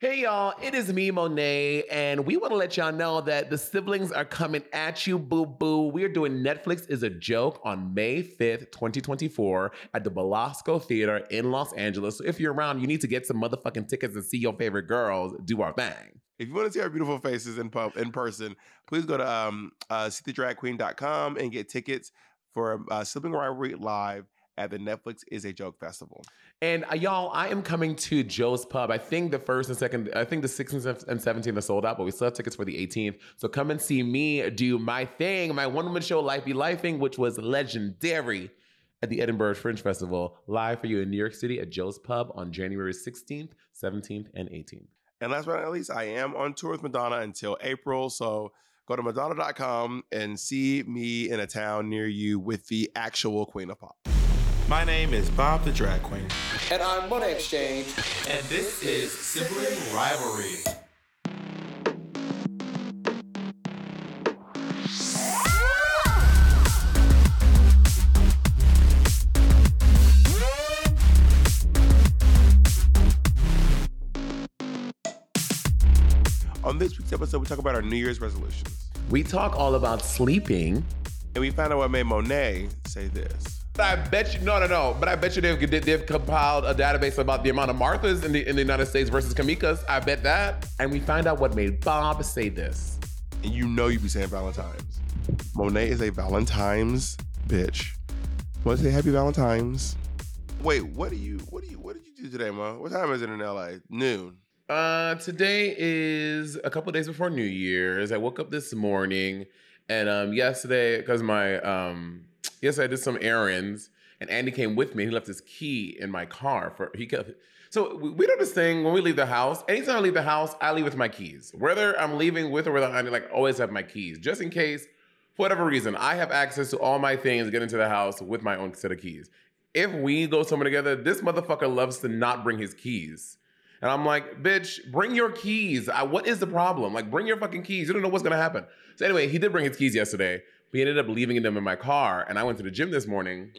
Hey y'all, it is me, Monet, and we want to let y'all know that the siblings are coming at you, boo boo. We're doing Netflix is a Joke on May 5th, 2024, at the Belasco Theater in Los Angeles. So if you're around, you need to get some motherfucking tickets and see your favorite girls do our thing. If you want to see our beautiful faces in pub in person, please go to um, uh, seethedragqueen.com and get tickets for uh, Sibling Rivalry Live at the Netflix is a Joke Festival. And uh, y'all, I am coming to Joe's Pub. I think the first and second, I think the 16th and 17th are sold out, but we still have tickets for the 18th. So come and see me do my thing, my one woman show, Life Be Lifing, which was legendary at the Edinburgh Fringe Festival, live for you in New York City at Joe's Pub on January 16th, 17th, and 18th. And last but not least, I am on tour with Madonna until April. So go to Madonna.com and see me in a town near you with the actual Queen of Pop. My name is Bob the Drag Queen. And I'm Monet X Change. And this is Sibling Rivalry. On this week's episode, we talk about our New Year's resolutions. We talk all about sleeping. And we found out what made Monet say this. But I bet you, no, no, no. But I bet you they've, they've compiled a database about the amount of Marthas in the, in the United States versus Kamikas. I bet that. And we find out what made Bob say this. And you know you'd be saying Valentine's. Monet is a Valentine's bitch. Want to say Happy Valentine's? Wait, what do you, what do you, what did you do today, Mo? What time is it in LA? Noon. Uh, today is a couple days before New Year's. I woke up this morning, and um, yesterday, because my um, yesterday I did some errands, and Andy came with me. He left his key in my car for he kept. So we we do this thing when we leave the house. Anytime I leave the house, I leave with my keys. Whether I'm leaving with or without Andy, like always have my keys, just in case. For whatever reason, I have access to all my things, get into the house with my own set of keys. If we go somewhere together, this motherfucker loves to not bring his keys. And I'm like, bitch, bring your keys. I, what is the problem? Like, bring your fucking keys. You don't know what's gonna happen. So anyway, he did bring his keys yesterday, he ended up leaving them in my car. And I went to the gym this morning.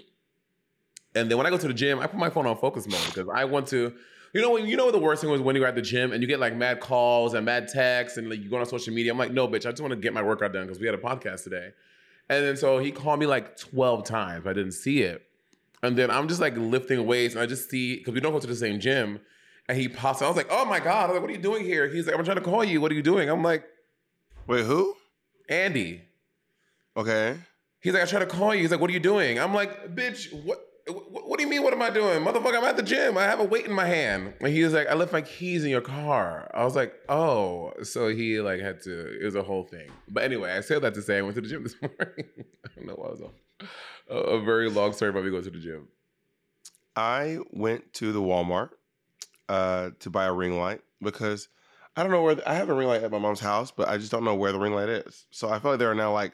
And then when I go to the gym, I put my phone on focus mode because I want to. You know, when you know what the worst thing was when you're at the gym and you get like mad calls and mad texts and like you go on social media. I'm like, no, bitch, I just want to get my workout done because we had a podcast today. And then so he called me like 12 times. I didn't see it. And then I'm just like lifting weights and I just see because we don't go to the same gym. And he pops. I was like, "Oh my god!" I was like, "What are you doing here?" He's like, "I'm trying to call you. What are you doing?" I'm like, Wait, who? "Andy." Okay. He's like, "I tried to call you." He's like, "What are you doing?" I'm like, "Bitch, what?" What, what do you mean? What am I doing, motherfucker? I'm at the gym. I have a weight in my hand. And he was like, "I left my keys in your car." I was like, "Oh." So he like had to. It was a whole thing. But anyway, I said that to say I went to the gym this morning. I don't know why I was on a, a very long story about me going to the gym. I went to the Walmart uh, to buy a ring light because I don't know where I have a ring light at my mom's house, but I just don't know where the ring light is. So I feel like there are now like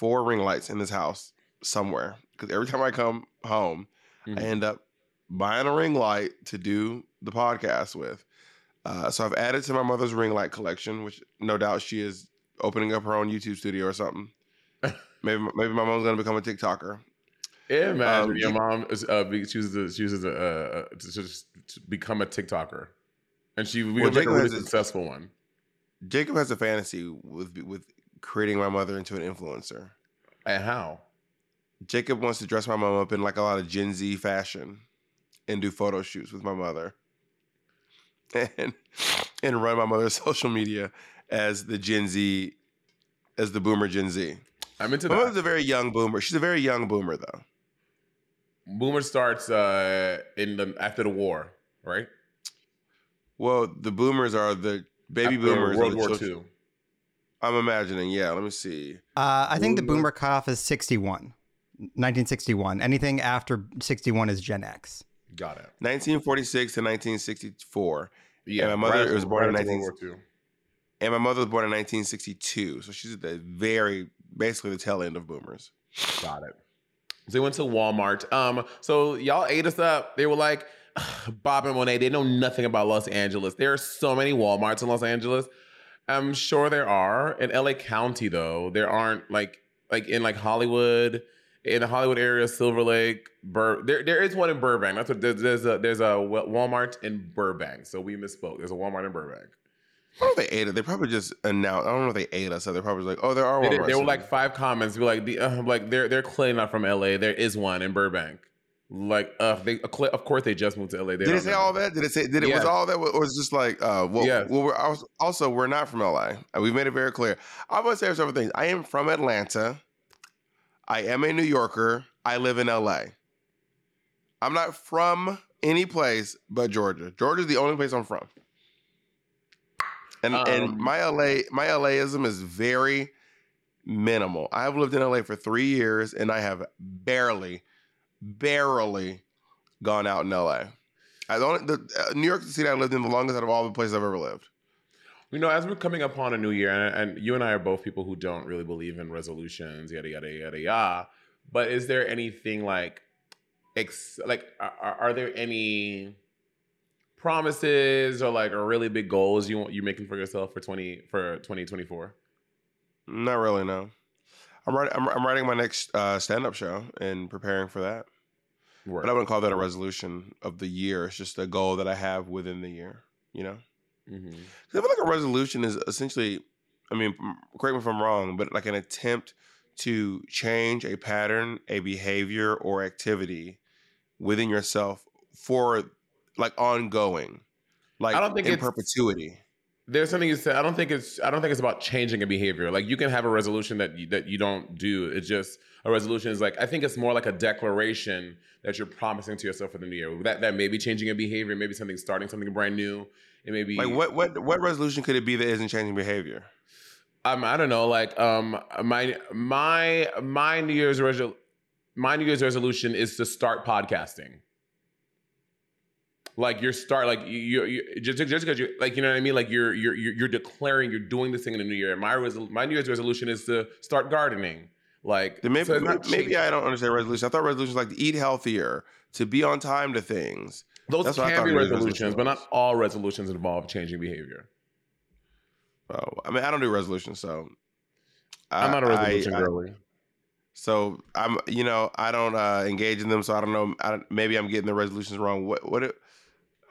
four ring lights in this house somewhere because every time I come home, Mhm. I end up buying a ring light to do the podcast with. Uh, so I've added to my mother's ring light collection, which no doubt she is opening up her own YouTube studio or something. maybe maybe my mom's gonna become a TikToker. Imagine Um, your mom is, uh, be- chooses to, chooses to, uh, uh, to just to become a TikToker, and she becomes like a really successful one. Jacob has a fantasy with with creating my mother into an influencer. And how? Jacob wants to dress my mom up in like a lot of Gen Z fashion and do photo shoots with my mother. And and run my mother's social media as the Gen Z as the boomer Gen Z. I'm into My that. mother's a very young boomer. She's a very young boomer though. Boomer starts uh, in the after the war, right? Well, the boomers are the baby After boomers. World War II. I'm imagining, yeah. Let me see. Uh, I think the Boomer. boomer cutoff is 61, 1961. Anything after 61 is Gen X. Got it. 1946 to 1964. Yeah, my mother right was born in after 19 World War II. And my mother was born in 1962. So she's at the very, basically the tail end of boomers. Got it. So they went to Walmart. Um, so y'all ate us up. They were like, Bob and Monet, they know nothing about Los Angeles. There are so many Walmarts in Los Angeles. I'm sure there are. In LA County, though, there aren't like like in like Hollywood, in the Hollywood area, Silver Lake, Bur. There, there is one in Burbank. That's what there's, there's a there's a Walmart in Burbank. So we misspoke. There's a Walmart in Burbank. I don't know if they ate it. They probably just announced. I don't know if they ate us. So they're probably like, oh, there are one. there were like five comments. Be like, the, uh, like they're they're clearly not from LA. There is one in Burbank. Like, uh, they of course they just moved to LA. They Did it say know. all that? Did it say? Did it Yes. was all that? Or was just like, uh, well, Yes. well, we're also, also we're not from LA. We've made it very clear. I'm gonna say several things. I am from Atlanta. I am a New Yorker. I live in LA. I'm not from any place but Georgia. Georgia's the only place I'm from. And and Um, my LA my LAism is very minimal. I have lived in LA for three years and I have barely, barely gone out in LA. I don't. The uh, New York City I lived in the longest out of all the places I've ever lived. You know, as we're coming upon a new year, and, and you and I are both people who don't really believe in resolutions, yada yada yada yada. But is there anything like, ex- like, are, are there any promises or like or really big goals you want you making for yourself for twenty for twenty twenty four? Not really. No. I'm writing. I'm, I'm writing my next uh, stand-up show and preparing for that. But I wouldn't call that a resolution of the year. It's just a goal that I have within the year. You know. hmm 'Cause I feel like a resolution is essentially, I mean, correct me if I'm wrong, but like an attempt to change a pattern, a behavior, or activity within yourself for like ongoing, like I don't think in perpetuity. There's something you said. I don't think it's. I don't think it's about changing a behavior. Like you can have a resolution that you, that you don't do. It's just a resolution is like. I think it's more like a declaration that you're promising to yourself for the new year. That that may be changing a behavior. Maybe something starting something brand new. It may be Like what what what resolution could it be that isn't changing behavior? Um, I don't know. Like um, my my my New Year's resol- my New Year's resolution is to start podcasting. Like you're start like you you just just because you like you know what I mean. Like you're you're you're you're declaring you're doing this thing in the new year. My resol- my New Year's resolution is to start gardening. Like Then maybe so not maybe. I don't understand resolution. I thought resolutions like to eat healthier, to be on time to things. those that's can be Year's resolutions, but not all resolutions involve changing behavior. Oh, I mean, I don't do resolutions, so I, I'm not a resolution I- girly. So I'm, you know, I don't uh, engage in them. So I don't know. I don't, maybe I'm getting the resolutions wrong. What? What? It,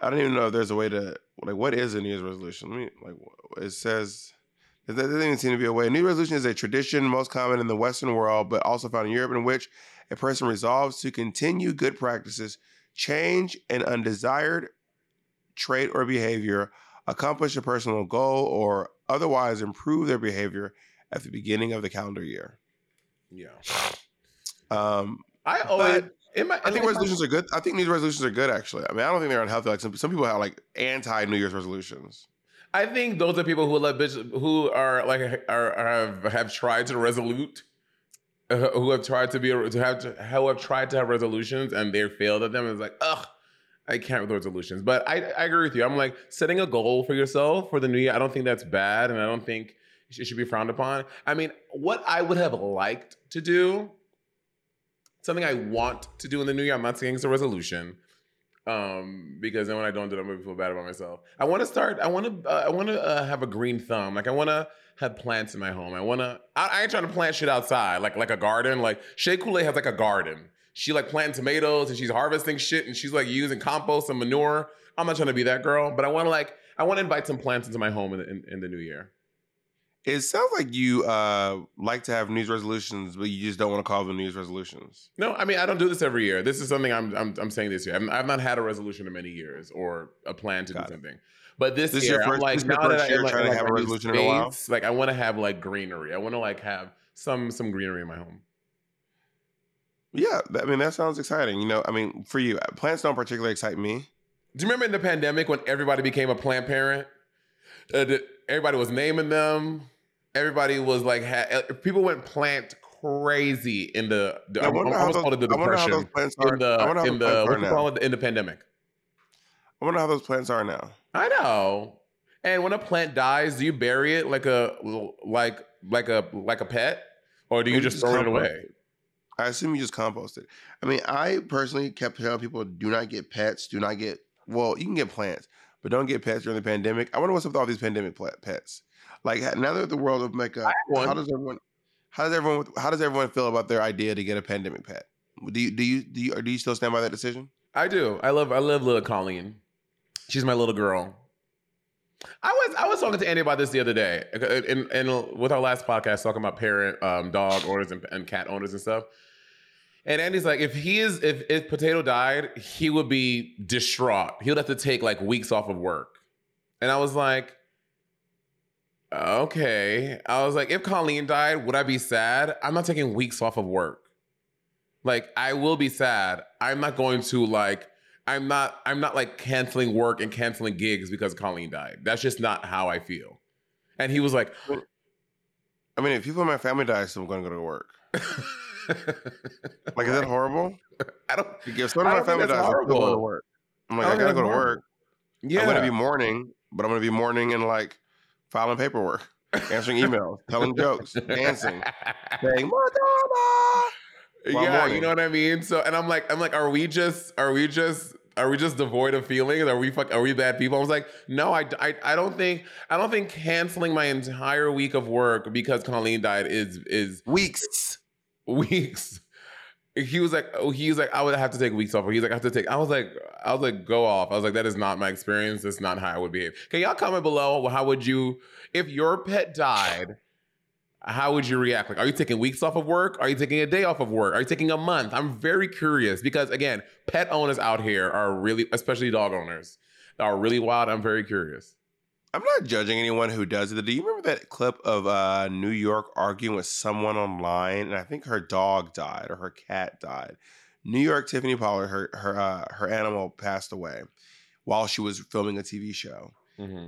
I don't even know if there's a way to like. What is a New Year's resolution? Let me like. It says there doesn't even seem to be a way. A New resolution is a tradition most common in the Western world, but also found in Europe, in which a person resolves to continue good practices, change an undesired trait or behavior, accomplish a personal goal, or otherwise improve their behavior at the beginning of the calendar year. Yeah, Um, I always. My, I think my- resolutions are good. I think New Year's resolutions are good, actually. I mean, I don't think they're unhealthy. Like some, some people have like anti New Year's resolutions. I think those are people who let who are like are, have have tried to resolute, uh, who have tried to be to have to, who have tried to have resolutions and they failed at them. It's like ugh, I can't with resolutions. But I I agree with you. I'm like setting a goal for yourself for the new year. I don't think that's bad, and I don't think it should be frowned upon. I mean, what I would have liked to do, something I want to do in the new year. I'm not saying it's a resolution. Um, because then when I don't do it, I'm gonna feel bad about myself. I want to start. I want to. Uh, I want to uh, have a green thumb. Like I want to have plants in my home. I want to. I, I ain't trying to plant shit outside, like like a garden. Like Shea Coulee has like a garden. She like planting tomatoes and she's harvesting shit and she's like using compost and manure. I'm not trying to be that girl, but I want to like I want to invite some plants into my home in in, in the new year. It sounds like you uh, like to have New Year's resolutions, but you just don't want to call them New Year's resolutions. No, I mean I don't do this every year. This is something I'm I'm, I'm saying this year. I've, I've not had a resolution in many years or a plan to Got do it. something. But this, This year, your I'm first- like this now that I year am like, trying to like have a resolution in a while? Like I want to have like greenery. I want to like have some some greenery in my home. Yeah, I mean that sounds exciting. You know, I mean, for you, plants don't particularly excite me. Do you remember in the pandemic when everybody became a plant parent? Uh, the- everybody was naming them. Everybody was like, ha- uh, people went plant crazy in the. the I I, almost those- called it the I wonder how those depression plants are. in the I wonder how in the what you call it in the pandemic. I wonder how those plants are now. I know. And when a plant dies, do you bury it like a like like a like a pet, or do you Maybe just just throw it away? I assume you just compost it. I mean, I personally kept telling people do not get pets, do not get well, you can get plants, but don't get pets during the pandemic. I wonder what's up with all these pandemic pets. Like now that the world of makeup, I how does everyone how does everyone how does everyone feel about their idea to get a pandemic pet? Do you do you do you, or do you still stand by that decision? I do. I love I love little Colleen. She's my little girl. I was I was talking to Andy about this the other day, and and with our last podcast talking about parent um, dog owners and, and cat owners and stuff. And Andy's like, if he is if if Potato died, he would be distraught. He would have to take like weeks off of work. And I was like, okay. I was like, if Colleen died, would I be sad? I'm not taking weeks off of work. Like I will be sad. I'm not going to like I'm not I'm not like canceling work and canceling gigs because Colleen died. That's just not how I feel. And he was like I mean, if people in my family die, so I'm going to go to work. Like, is that horrible? I don't Like, if someone I in my don't think family that's dies, I'm going to work. I'm like, I I, gotta go to work. yeah. I'm going to be mourning, but I'm going to be mourning and like filing paperwork, answering emails, telling jokes, dancing, saying Madonna. while yeah, you know what I mean? So and I'm like, I'm like, are we just are we just are we just devoid of feelings? Are we fuck are we bad people? I was like, no, I, I, I don't think I don't think canceling my entire week of work because Colleen died is is Weeks. Weeks. He was like, oh, he was like, I would have to take weeks off. He's like, I have to take. I was like, I was like, go off. I was like, that is not my experience. That's not how I would behave. Can y'all comment below? How would you, if your pet died? How would you react? Like, are you taking weeks off of work? Are you taking a day off of work? Are you taking a month? I'm very curious because again, pet owners out here are really, especially dog owners, are really wild. I'm very curious. I'm not judging anyone who does it. Do you remember that clip of uh, New York arguing with someone online, and I think her dog died or her cat died. New York Tiffany Pollard, her her uh, her animal passed away while she was filming a TV show,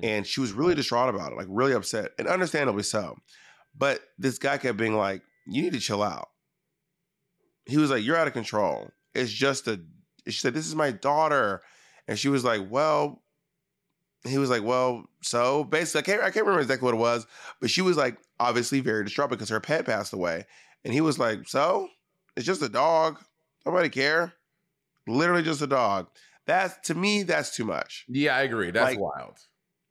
and she was really distraught about it, like really upset, and understandably so. But this guy kept being like, "You need to chill out." He was like, "You're out of control. It's just a." She said, "This is my daughter," and she was like, "Well." He was like, "Well, so basically, I can't, I can't remember exactly what it was, but she was like, obviously very distraught because her pet passed away, and he was like, "So, it's just a dog. Nobody care. Literally just a dog." That's to me, that's too much. Yeah, I agree. That's Like, wild.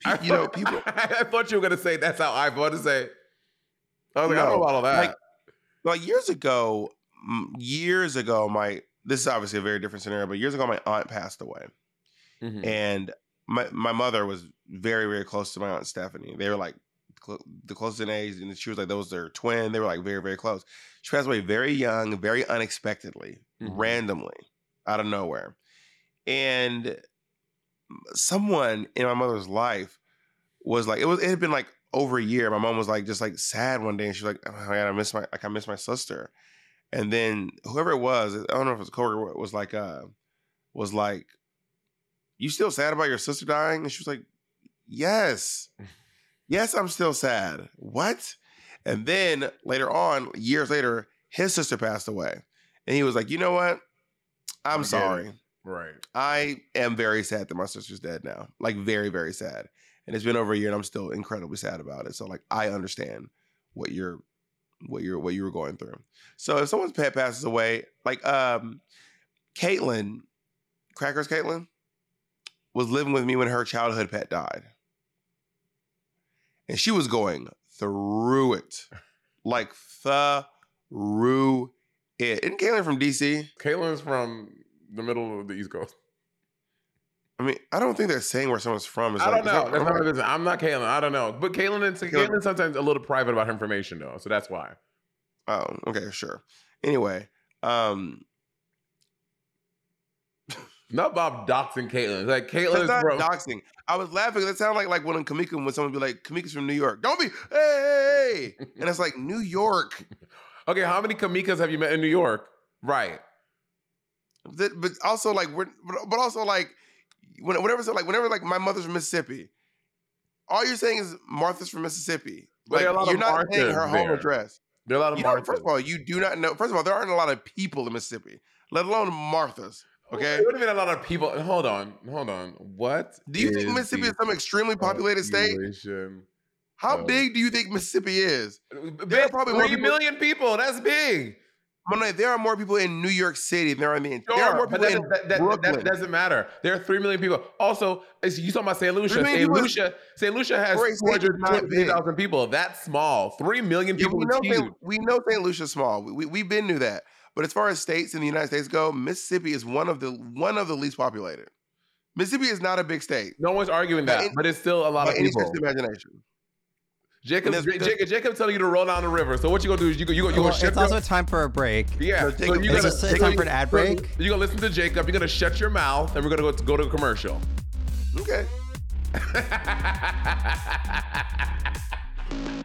Pe- You know, people. I thought you were gonna say that's how I want to say. I was like, I don't No, know about all that. like- Like years ago, years ago, my this is obviously a very different scenario, but years ago, my aunt passed away, Mhm. and my my mother was very very close to my aunt Stephanie. They were like cl- the closest in age, and she was like that was their twin. They were like very very close. She passed away very young, very unexpectedly, Mhm. randomly, out of nowhere, and someone in my mother's life was like it was it had been like over a year. My mom was like just like sad one day, and she was like, "Oh my god, I miss my like I miss my sister." And then whoever it was, I don't know if it was a coworker, was like, uh, was like, "You still sad about your sister dying?" And she was like, "Yes, yes, I'm still sad." What? And then later on, years later, his sister passed away, and he was like, "You know what? I'm get it. sorry. right. I am very sad that my sister's dead now. Like very, very sad. And it's been over a year and I'm still incredibly sad about it. So like I understand what you're what you're what you were going through. So if someone's pet passes away, like um Caitlin, Crackers Caitlin, was living with me when her childhood pet died. And she was going through it. Like through it. Isn't Caitlin from DC? Caitlin's from the middle of the East Coast. I mean, I don't think they're saying where someone's from. It's I don't know. is That's that- not business. I'm not Caitlin. I don't know. But Caitlin and Caitlin's sometimes a little private about her information though, so that's why. Oh, okay, sure. Anyway, um, Not Bob doxing Caitlyn. Like is not from. doxing. I was laughing. That sounded like like when Kamika, when someone be like, Kamika's from New York. Don't be, hey, and it's like New York. okay, how many Kamikas have you met in New York? Right. That- but also like we're, but, also like when, whenever so like whenever like my mother's from Mississippi, all you're saying is Martha's from Mississippi. Like you're not saying Marthas her home there. address. There are a lot of Marthas. first of all, you do not know. First of all, there aren't a lot of people in Mississippi, let alone Marthas. Okay. What do you mean a lot of people? Hold on. Hold on. What? Do you think Mississippi is some extremely populated state? How of- big do you think Mississippi is? There are probably three people- million people. That's big. Monet, there are more people in New York City than there are in the. Sure, there are more people that, in that, that, Brooklyn. that doesn't matter. There are three million people. Also, you talking about St. Lucia. St. Lucia, St. Lucia has is not big. 220,000 people. That's small. Three million Yeah, people we know. St. we know St. Lucia's small. We, we we've been knew that. But as far as states in the United States go, Mississippi is one of the one of the least populated. Mississippi is not a big state No one's arguing By that, any- but it's still a lot of people. stretch of the imagination. Jacob, And that's- Jacob, Jacob telling you to roll down the river. So what you gonna do is you go, you go, you Well, gonna shut it's your, also time for a break. yeah. So So Jacob- you Is gotta, this a so time for an ad break? You're gonna listen to Jacob. You're gonna shut your mouth, and we're gonna go to, go to a commercial. Okay.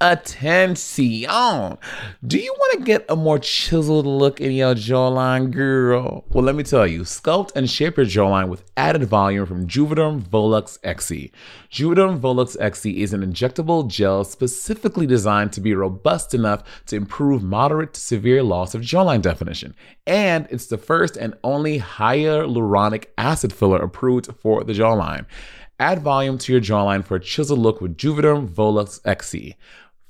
attention. Do you want to get a more chiseled look in your jawline, girl? Well, let me tell you, sculpt and shape your jawline with added volume from Juvederm Volux XC. Juvederm Volux XC is an injectable gel specifically designed to be robust enough to improve moderate to severe loss of jawline definition. And it's the first and only hyaluronic acid filler approved for the jawline. Add volume to your jawline for a chiseled look with Juvederm Volux XC.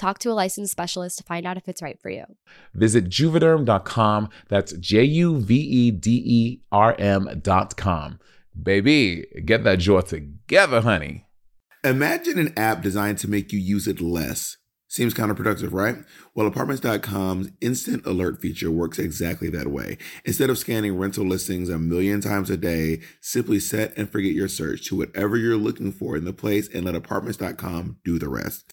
Talk to a licensed specialist to find out if it's right for you. Visit juvederm.com. That's J U V E D E R M.com. Baby, get that jaw together, honey. Imagine an app designed to make you use it less. Seems counterproductive, right? Well, apartments.com's instant alert feature works exactly that way. Instead of scanning rental listings a million times a day, simply set and forget your search to whatever you're looking for in the place and let apartments.com do the rest.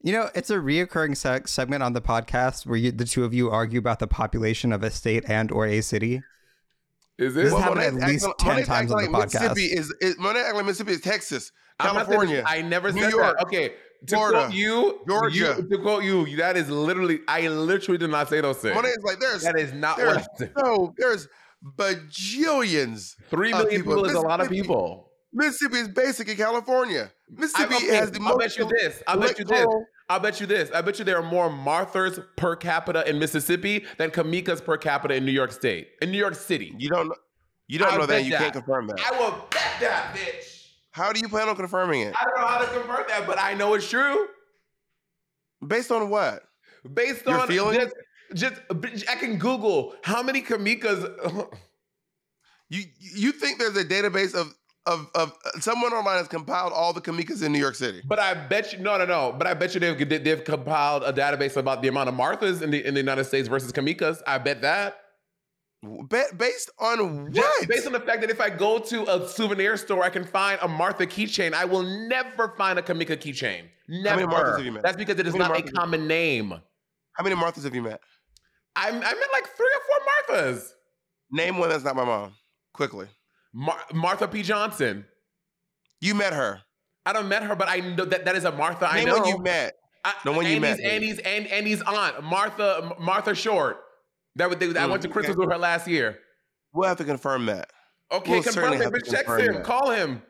You know, it's a reoccurring se- segment on the podcast where you, the two of you argue about the population of a state and or a city. Is This it? has happened at least acting- 10 times on the like podcast. Mississippi is, is Monet like Mississippi is Texas, I'm not saying- California. I never New said York, that. Okay. To Florida, quote you, Georgia. you- to quote you, that is literally, I literally did not say those things. Monet is like there's that is not there's what I said. no there's bajillions. Three million of million people is a lot of people. Mississippi is basic in California. Mississippi I- okay, has the I'll most. bet you this. I'll bet you this. I'll bet you this. I bet you there are more Marthas per capita in Mississippi than Kamikas per capita in New York State. In New York City. You don't know. You don't I'll know that. You that. can't confirm that. I will bet that, bitch. How do you plan on confirming it? I don't know how to confirm that, but I know it's true. Based on what? Based Your on feelings? just, just I can Google how many Kamikas. You you think there's a database of of of someone online has compiled all the Kamikas in New York City? But I bet you no, no, no. But I bet you they've they've compiled a database about the amount of Marthas in the in the United States versus Kamikas. I bet that. Ba- based on Just what? based on the fact that if I go to a souvenir store, I can find a Martha keychain. I will never find a Kamika keychain. Never. How many Marthas have you met? That's because it is not a common name. How many Marthas have you met? I, I met like three or four Marthas. Name one that's not my mom. Quickly. Mar- Martha P. Johnson. You met her. I don't met her, but I know that that is a Martha. I know. one you met. I, The one you Andy's, met, maybe. Andy's, and Andy's aunt, Martha, Martha Short. That would, they, I Mm, went to Christmas okay. with her last year. We'll have to confirm that. Okay, We'll confirm it. have to Bitch, text confirm him. that. Call him.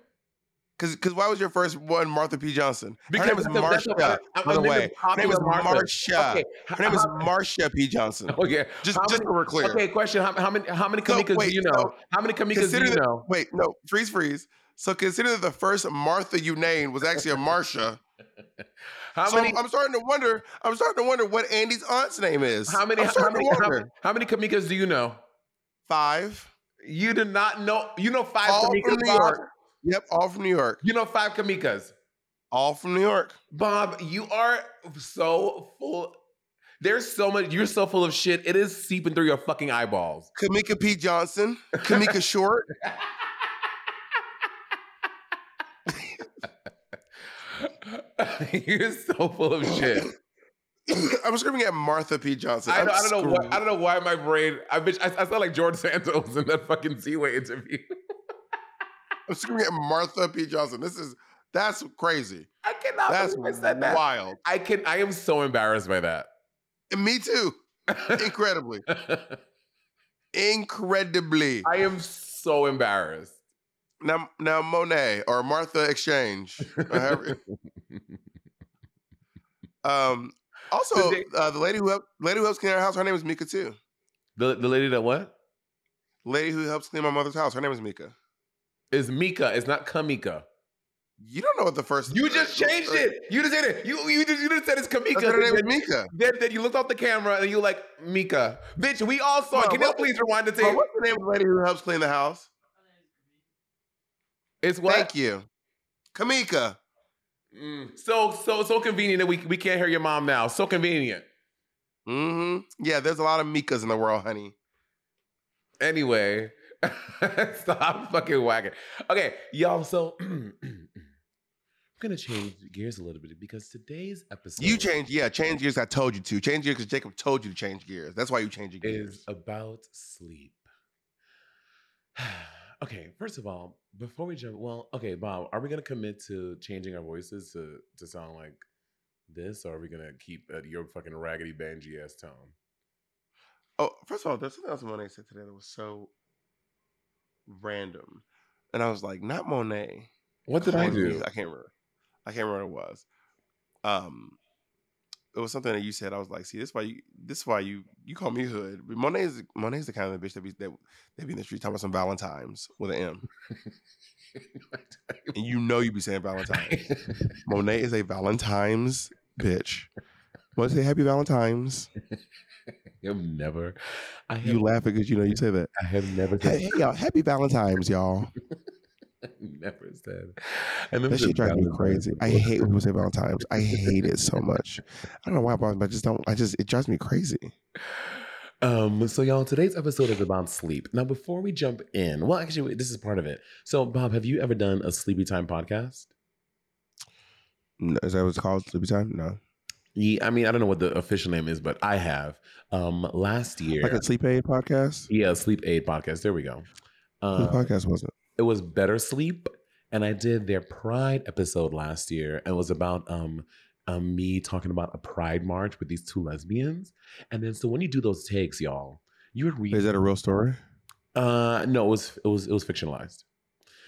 Cause, cause why was your first one Martha P. Johnson? Because her name is that's a- that's a- Marsha. By the I'm in the way, her name is. Marsha. Okay, Her name is Marsha P. Johnson. Okay, Just, How just many- so we're clear. Okay, question: How, how many how many Kamikas wait, do you know? so how many Kamikas do you that- know? Wait, no, freeze, freeze. So consider that the first Martha you named was actually a Marsha. How so many? I'm, starting to wonder. I'm starting to wonder what Andy's aunt's name is. How many? I'm How many? to How, how many Kamikas do you know? Five. You do not know. You know five All Kamikas. from New Bob? York. Yep, all from New York. You know five Kamikas. All from New York. Bob, you are so full. There's so much. You're so full of shit. It is seeping through your fucking eyeballs. Kamika P. Johnson. Kamika Short. you're so full of shit. I'm screaming at Martha P. Johnson. I I don't know screwed. I don't know why my brain. I bitch. I, I sound like George Santos in that fucking Seaway interview. I'm screaming at Martha P. Johnson. This is that's crazy. I cannot That's believe I said that. wild. I can. I am so embarrassed by that. And me too. Incredibly. Incredibly. I am so embarrassed. Now, now Monet or Martha Exchange. or however- um. Also, Today- uh, the lady who helped, lady who helps clean our house, her name is Mika too. The the lady that what Lady who helps clean my mother's house, her name is Mika. Is Mika? It's not Kamika. You don't know what the first. You just changed it. You just said it. You you just, you just said it's Kamika. Her name Mika. then, then you looked off the camera and you like Mika. Bitch, we all saw it. Can you please rewind the Bro, tape? what's the name of the lady who helps clean the house? It's what? Thank you, Kamika. Mm. So so so convenient that we we can't hear your mom now. So convenient. Mm-hmm. Yeah, there's a lot of Mikas in the world, honey. Anyway, stop fucking whacking. Okay, y'all. So I'm gonna change gears a little bit because today's episode You change, yeah, change gears. I told you to change gears because Jacob told you to change gears. That's why you change your gears. is about sleep. okay, first of all, before we jump, well, okay, Bob, are we gonna commit to changing our voices to to sound like this, or are we gonna keep at your fucking raggedy bangy ass tone? Oh, first of all, there's something else Monet said today that was so random, and I was like, not Monet. What did I do? I can't remember. I can't remember what it was. Um, it was something that you said. I was like, see, this is why you this is why you you call me hood. But Monet is Monet is the kind of bitch that be that they be in the street talking about some Valentines with an M, and you know you be saying Valentines. Monet is a Valentine's bitch. Want to say Happy Valentine's? I've never. I have, You laughing because you know you say that. I have never said. hey, y'all, happy Valentine's, y'all. never said. I never That shit drives me crazy. I hate when people say Valentine's. I hate it so much. I don't know why, but I just don't. I just it drives me crazy. Um, so y'all, today's episode is about sleep. Now, before we jump in, well, actually, this is part of it. So, Bob, have you ever done a sleepy time podcast? No, is that what it's called? Sleepy time? No. Yeah, I mean, I don't know what the official name is, but I have. Um, last year, Like a sleep aid podcast. yeah, sleep aid podcast. There we go. Whose Uh, podcast was it? it was Better Sleep, and I did their Pride episode last year, and it was about um, um me talking about a Pride march with these two lesbians, and then so when you do those takes, y'all, you would read. Is that a real story? Uh, no, it was it was it was fictionalized.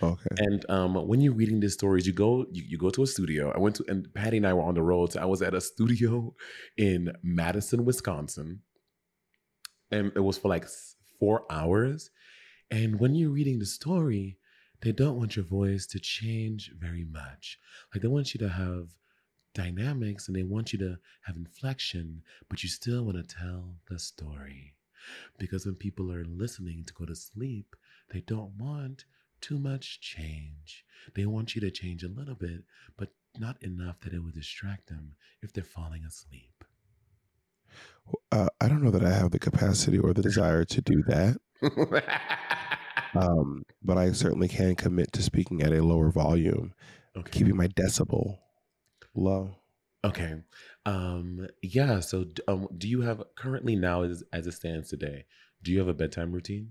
Okay. And um, when you're reading these stories, you go you, you go to a studio. I went to and Patty and I were on the road. So I was at a studio in Madison, Wisconsin, and it was for like four hours. And when you're reading the story, they don't want your voice to change very much. Like they want you to have dynamics and they want you to have inflection, but you still want to tell the story. Because when people are listening to go to sleep, they don't want too much change. They want you to change a little bit, but not enough that it would distract them if they're falling asleep. Uh, I don't know that I have the capacity or the desire to do that. Um, but I certainly can commit to speaking at a lower volume, okay. keeping my decibel low. Okay. Um yeah, so um do you have currently now as as it stands today, do you have a bedtime routine?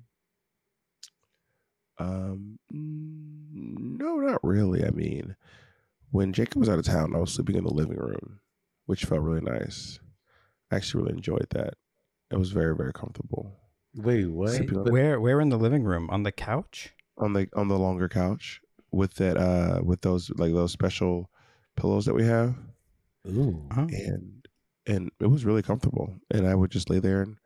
Um, no, not really. I mean, when Jacob was out of town, I was sleeping in the living room, which felt really nice. I actually really enjoyed that. It was very, very comfortable. Wait, what? Sleeping on, Where where in the living room? On the couch? on the on the longer couch with that uh with those like those special pillows that we have, Ooh. Oh. and and it was really comfortable. And I would just lay there and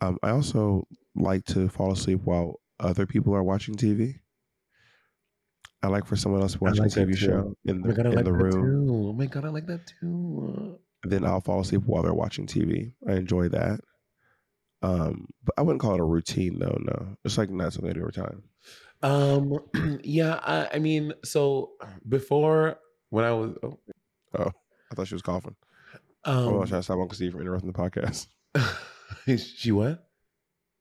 um I also like to fall asleep while other people are watching TV. I like for someone else to I watch like a TV show in Oh the my god, in like the room. too. Oh my god, I like that too. then I'll fall asleep while they're watching TV. I enjoy that. Um, but I wouldn't call it a routine though. No, it's like not something I do every time. Um yeah, I, I mean, so before when I was oh, Oh, I thought she was coughing. I'm um trying to stop Uncle Steve from interrupting the podcast. she what?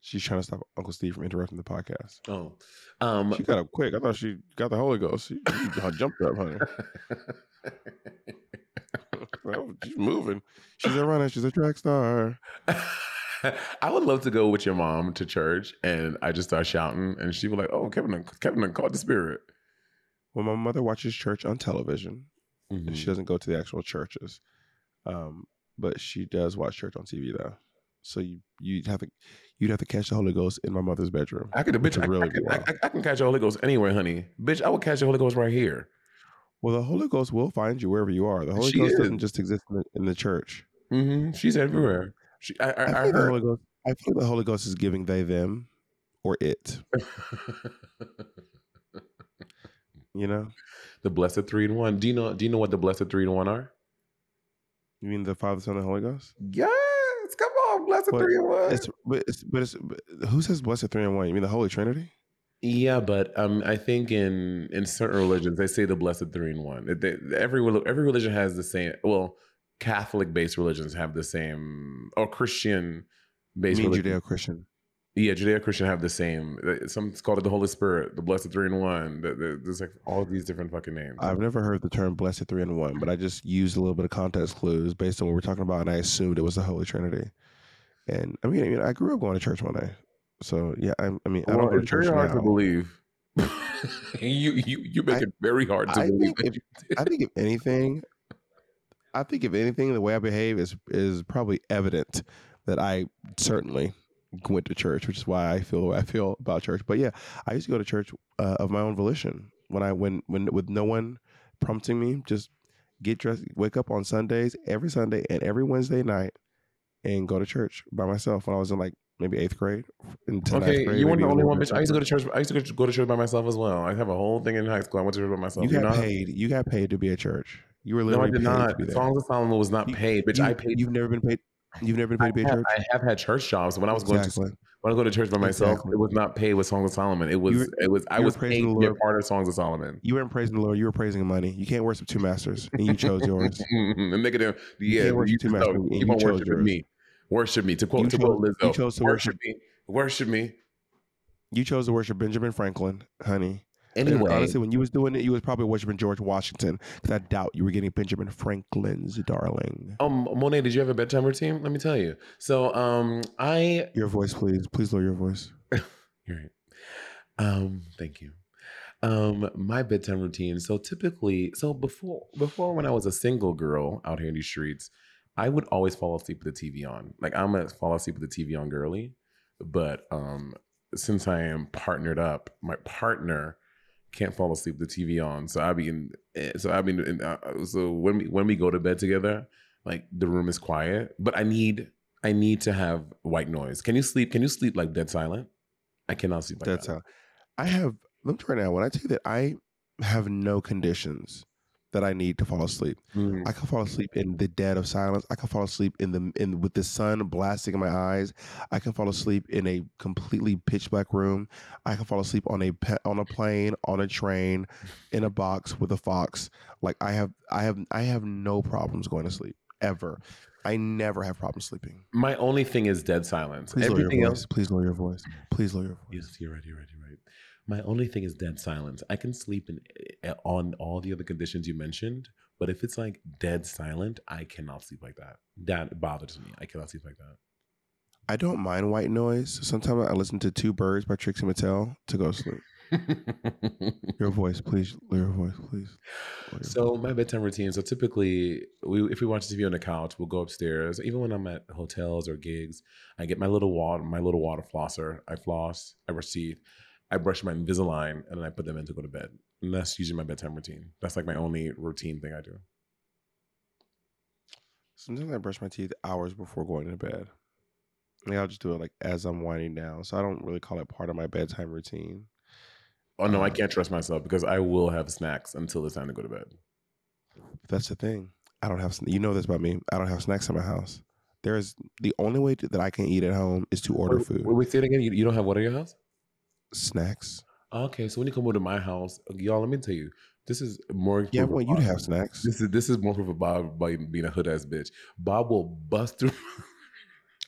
She's trying to stop Uncle Steve from interrupting the podcast. Oh. Um She got up quick. I thought she got the Holy Ghost. She, she jumped up, honey. Well, she's moving. She's a runner. She's a track star. I would love to go with your mom to church and I just start shouting and she would like, oh, Kevin, Kevin caught the spirit. Well, my mother watches church on television. Mhm. She doesn't go to the actual churches, um, but she does watch church on TV though. So you you'd have to you'd have to catch the Holy Ghost in my mother's bedroom. I could, bitch, I, really I, wild. I- I can catch the Holy Ghost anywhere, honey. Bitch, I would catch the Holy Ghost right here. Well, the Holy Ghost will find you wherever you are. The Holy She Ghost is. doesn't just exist in the, in the church. hmm She's everywhere. She, I, I, I, heard. Holy Ghost. I feel the Holy Ghost is giving they them or it. You know, the blessed three in one. Do you know? Do you know what the blessed three in one are? you mean the Father, Son, and Holy Ghost? Yes, come on, blessed But three in one. It's but it's but it's but who says blessed three and one? You mean the Holy Trinity? Yeah, but um, I think in in certain religions they say the blessed three in one. It- they- every every religion has the same. Well, Catholic based religions have the same, or Christian based. mean. Judeo Christian? Yeah, Judeo Christian have the same. Some it's called it the Holy Spirit, the blessed three in one. The- the- There's like all these different fucking names. I've never heard the term blessed three and one, but I just used a little bit of context clues based on what we're talking about, and I assumed it was the Holy Trinity. And I mean, I, mean, I grew up going to church one day, so yeah. I, I mean, I don't go to church very hard now. to believe. you you you make I- it very hard to I believe. think if, I think if anything, I think if anything, the way I behave is is probably evident that I certainly went to church, which is why I feel the way I feel about church. But yeah, I used to go to church uh, of my own volition when I when when with no one prompting me, just get dressed, wake up on Sundays every Sunday and every Wednesday night, and go to church by myself. When I was in like maybe eighth grade, Okay, grade, you weren't the only one, bitch. I used to go to church. I used to go to- church by myself as well. I have a whole thing in high school. I went to church by myself. You got know? paid. You got paid to be at church. You were No, I literally did paid not. to be. Songs of Solomon was not You- paid, bitch. You, I paid. You've never been paid. You've never I been paid have, church. I have had church jobs. When I was going to Exactly. when I go to church by myself, Exactly. it was not paid with Songs of Solomon. It was were- it was I was praising paid the to be a Lord. part of Songs of Solomon. You weren't praising the Lord. You were praising money. You can't worship two masters, and you chose yours. and negative, yeah, can't worship you two masters, and you on chose yours. me. Worship me. To quote You to chose- quote you Lizzo, chose to worship me. Worship me. You chose to worship Benjamin Franklin, honey. Anyway, honestly, when you was doing it, you was probably worshiping George Washington because I doubt you were getting Benjamin Franklin's darling. um, Monet, did you have a bedtime routine? Let me tell you. So, um, I Your voice, please. Please lower your voice. You're right. Um, thank you. Um, my bedtime routine. So typically, so before before when I was a single girl out here in these streets, I would always fall asleep with the TV on. Like I'm gonna fall asleep with the TV on girly. But um since I am partnered up, my partner can't fall asleep with the TV on. So I be in eh, so I mean in, uh, so when we when we go to bed together, like the room is quiet, but I need I need to have white noise. Can you sleep? Can you sleep like dead silent? I cannot sleep like That's that. how I have. Let me try now. When I tell you that I have no conditions that I need to fall asleep, Mm. I can fall asleep in the dead of silence. I can fall asleep in the in with the sun blasting in my eyes. I can fall asleep in a completely pitch black room. I can fall asleep on a pe- on a plane, on a train, in a box with a fox. Like I have I have I have no problems going to sleep ever. I never have problems sleeping. My only thing is dead silence. Please lower your voice. else. Please lower your voice. Please lower your voice. Yes, you're right. You're right. You're right. My only thing is dead silence. I can sleep in eh, on all the other conditions you mentioned, but if it's like dead silent, I cannot sleep like that. That bothers me. I cannot sleep like that. I don't mind white noise. Sometimes I listen to Two Birds by Trixie Mattel to go to sleep. Your voice, please. Your voice, please. Your So my bedtime routine. So typically, we if we watch TV on the couch, we'll go upstairs. Even when I'm at hotels or gigs, I get my little water, my little water flosser. I floss, I teeth, I brush my Invisalign, and then I put them in to go to bed. And that's usually my bedtime routine. That's like my only routine thing I do. Sometimes I brush my teeth hours before going to bed. Like I'll just do it like as I'm winding down. So I don't really call it part of my bedtime routine. Oh no, I Um, can't trust myself because I will have snacks until it's time to go to bed. That's the thing. I don't have. You know this about me. I don't have snacks in my house. There is the only way to, that I can eat at home is to order Wait, food. Wait, wait, say it again. You, you don't have what at your house? Snacks. Okay, so when you come over to my house, y'all, let me tell you, this is more. Yeah, I want you to have snacks. This is this is more proof of Bob by being a hood ass bitch. Bob will bust through.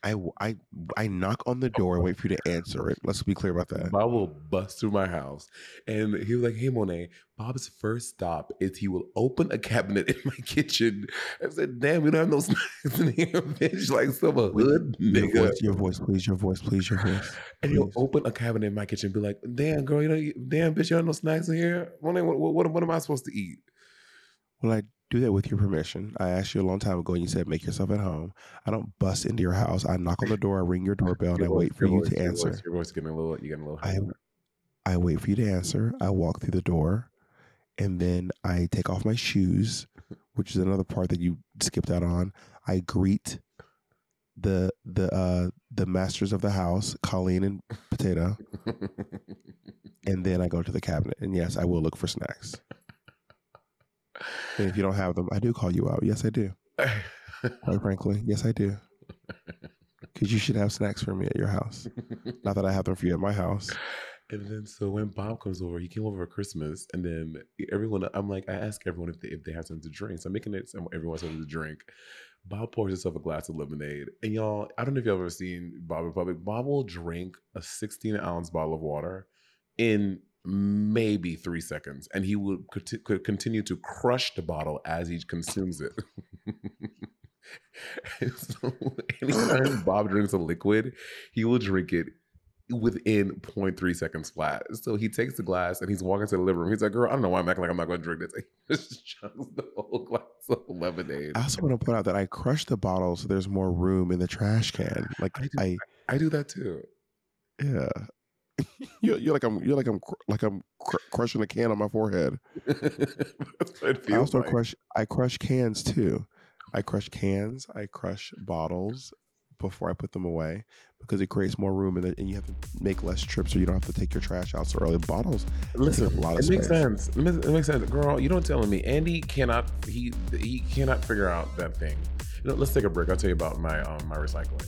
I, I, I knock on the door and wait for you to answer it. Let's be clear about that. Bob will bust through my house, and he was like, "Hey, Monet." Bob's first stop is he will open a cabinet in my kitchen. I said, "Damn, we don't have no snacks in here, bitch." Like some a hood Your nigga. voice, your voice, please. Your voice, please. Your voice. And he'll open a cabinet in my kitchen and be like, damn, girl, you know, damn, bitch, you don't have no snacks in here? What, what, what, what am I supposed to eat? Well, I do that with your permission. I asked you a long time ago, and you said make yourself at home. I don't bust into your house. I knock on the door, I ring your doorbell, and I voice- wait for you voice- to your answer. Voice, your voice getting a little, you getting a little I. I wait for you to answer. I walk through the door, and then I take off my shoes, which is another part that you skipped out on. I greet the the uh the masters of the house, Colleen and Potato, and then I go to the cabinet. And yes, I will look for snacks. And if you don't have them, I do call you out. Yes, I do. Quite frankly, yes, I do. Because you should have snacks for me at your house. Not that I have them for you at my house. And then so when Bob comes over, he came over for Christmas, and then everyone, I'm like, I ask everyone if they if they have something to drink. So I'm making it everyone something to drink. Bob pours himself a glass of lemonade, and y'all, I don't know if y'all ever seen Bob in public. Bob will drink a 16 ounce bottle of water in maybe three seconds, and he would could continue to crush the bottle as he consumes it. So anytime Bob drinks a liquid, he will drink it within 0.3 seconds flat. So he takes the glass and he's walking to the living room. He's like, girl, I don't know why I'm acting like I'm not going to drink this. He just chugs the whole glass of lemonade. I also want to point out that I crush the bottle so there's more room in the trash can. Like I do- I, I do that too. yeah. You're, you're like I'm. You're like I'm. cr- Like I'm cr- crushing a can on my forehead. I also like. crush. I crush cans too. I crush cans. I crush bottles before I put them away because it creates more room and, and you have to make less trips, or you don't have to take your trash out so early. Bottles. Listen, a lot of it makes sense. It makes, it makes sense, girl. You don't telling me. Andy cannot. He he cannot figure out that thing. You know, let's take a break. I'll tell you about my um my recycling.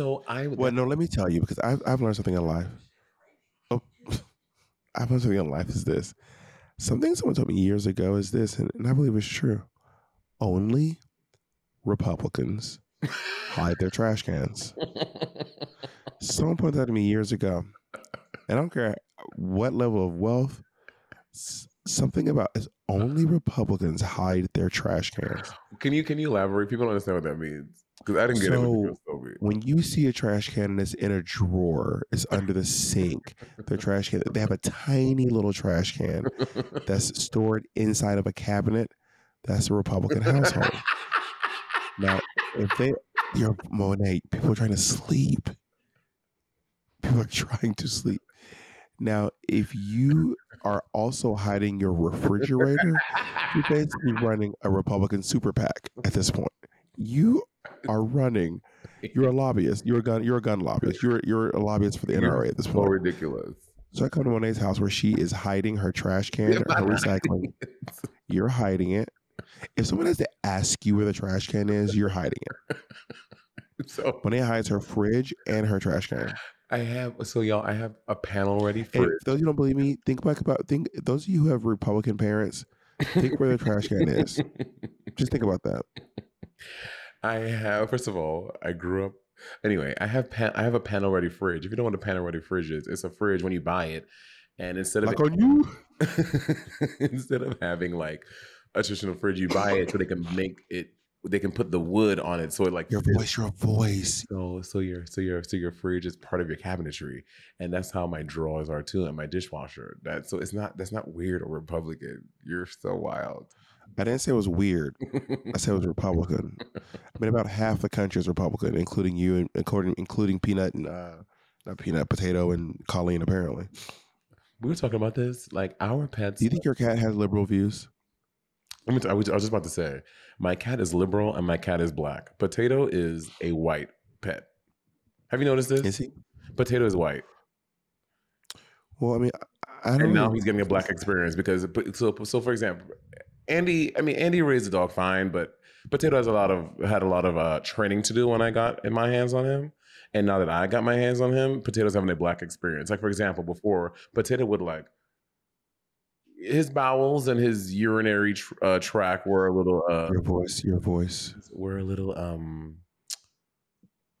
So I Well, no, let me tell you because I've I've learned something in life. Oh, I've learned something in life is this. Something someone told me years ago is this, and, and I believe it's true. Only Republicans hide their trash cans. Someone pointed that to me years ago, and I don't care what level of wealth. Something about is only uh-huh. Republicans hide their trash cans. Can you can you elaborate? People don't understand what that means because I didn't get it. When you So just when you see a trash can and it's in a drawer, it's under the sink. The trash can, they have a tiny little trash can that's stored inside of a cabinet. That's a Republican household. Now, if they, you're Monet, people are trying to sleep. People are trying to sleep. Now, if you are also hiding your refrigerator, you're basically running a Republican super PAC at this point. You are running. You're a lobbyist. You're a gun. You're a gun lobbyist. You're you're a lobbyist for the NRA at this point. so ridiculous. So I come to Monet's house where she is hiding her trash can, her recycling. You're hiding it. If someone has to ask you where the trash can is, you're hiding it. So Monet hides her fridge and her trash can. I have so y'all. I have a panel ready And for if those of you who don't believe me, think back about think those of you who have Republican parents, think where the trash can is. Just think about that. I have first of all, I grew up anyway, I have pan, I have a panel ready fridge. If you don't want a panel ready fridge is, it's a fridge when you buy it. And instead of Like on you. instead of having like a traditional fridge, you buy it so they can make it they can put the wood on it so it like Your voice, your voice. So so your so your so your fridge is part of your cabinetry, and that's how my drawers are too, and my dishwasher. That so it's not that's not weird or Republican. You're so wild. I didn't say it was weird. I said it was Republican. I mean, about half the country is Republican, including you and including including Peanut and uh, not Peanut, Potato and Colleen. Apparently, we were talking about this. Like our pets. do you think your cat has liberal views? Let me t- I was I was just about to say, my cat is liberal and my cat is black. Potato is a white pet. Have you noticed this? Is he? Potato is white, Well, I mean, I, don't and now know. he's getting a black experience because so so for example, Andy. I mean, Andy raised the dog fine, but Potato has a lot of had a lot of uh, training to do when I got in my hands on him. And now that I got my hands on him, Potato's having a black experience. Like for example, before Potato would like his bowels and his urinary tr- uh, tract were a little uh, Your voice, your voice. were a little um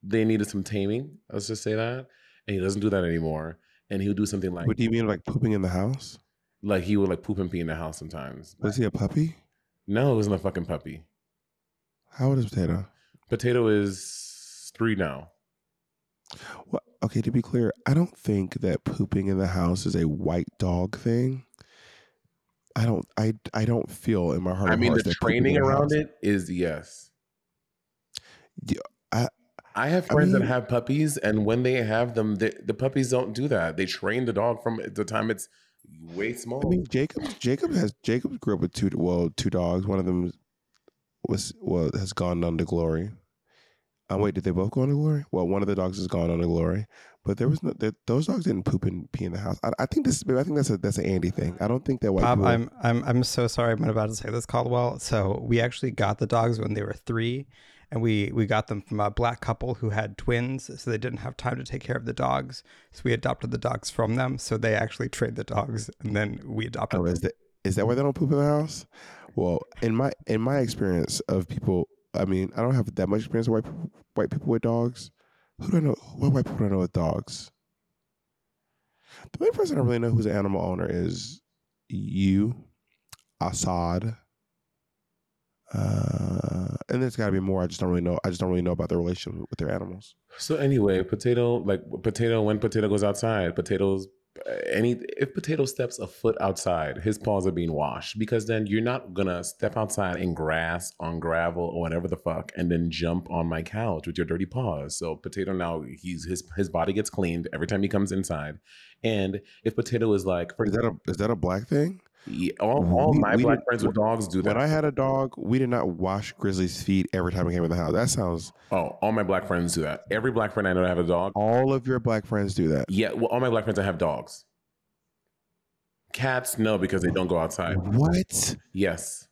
they needed some taming let's just say that and he doesn't do that anymore and he'll do something like What do you mean, like pooping in the house? Like he would like poop and pee in the house sometimes Was he a puppy? no it wasn't a fucking puppy How old is Potato? potato is three now Well, okay, to be clear, I don't think that pooping in the house is a white dog thing. I don't. I. I don't feel in my heart. i mean the training the around it is yes Yeah, I- I have I friends mean- that have puppies, and when they have them, the, the puppies don't do that. They train the dog from the time it's way small. I mean, Jacob. Jacob has. Jacob grew up with two. Well, two dogs. One of them was well has gone on to glory. Uh, wait, did they both go on to glory? Well, one of the dogs has gone on to glory, but there was no. There, those dogs didn't poop and pee in the house. I, I think this. I think that's a that's an Andy thing. I don't think that white Bob, people. I'm I'm I'm so sorry. I'm about to say this, Caldwell. So we actually got the dogs when they were three, and we we got them from a black couple who had twins, so they didn't have time to take care of the dogs. So we adopted the dogs from them. So they actually trained the dogs, and then we adopted. Oh, them. is that is that why they don't poop in the house? Well, in my in my experience of people, I mean, I don't have that much experience with white people, white people with dogs. Who do I know? What white people do I know with dogs? The only person I really know who's an animal owner is you, Assad, uh, and there's got to be more. I just don't really know. I just don't really know about their relationship with their animals. So anyway, potato like potato when potato goes outside, potatoes any if potato steps a foot outside his paws are being washed because then you're not gonna step outside in grass on gravel or whatever the fuck and then jump on my couch with your dirty paws so potato now he's his his body gets cleaned every time he comes inside and if potato is like Is that a is that a black thing? Yeah, all, all We- my we black friends with dogs do that When I had a dog, we did not wash Grizzly's feet every time we came in the house. That sounds. oh all my black friends do that every black friend i know that have a dog All of your black friends do that. yeah well all my black friends that have dogs cats no because they don't go outside What? yes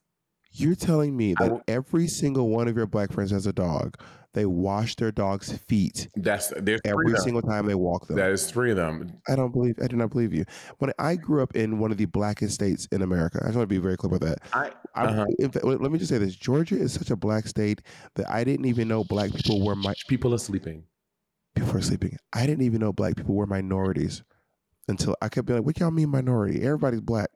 You're telling me that every single one of your black friends has a dog. They wash their dog's feet that's there's three every them. single time they walk them. that is three of them I don't believe. I do not believe you. When I grew up in one of the blackest states in America, I just want to be very clear about that. i I, Uh-huh. in fact, let me just say this: Georgia is such a black state that I didn't even know black people were my people are sleeping people are sleeping. I didn't even know black people were minorities until I kept being like, "What y'all mean minority? Everybody's black."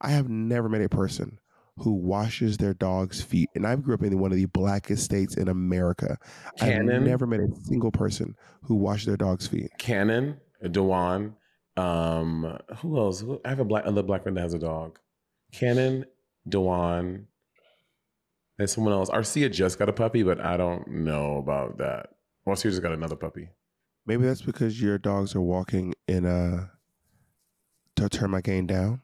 I have never met a person who washes their dog's feet, and I grew up in one of the blackest states in America. I've Cannon? never met a single person who washed their dog's feet. Cannon, Dewan, um, who else? I have a black another black friend that has a dog. Cannon, Dewan. and someone else. Arcia just got a puppy, but I don't know about that. Arcia just got another puppy. Maybe that's because your dogs are walking in a to turn my game down.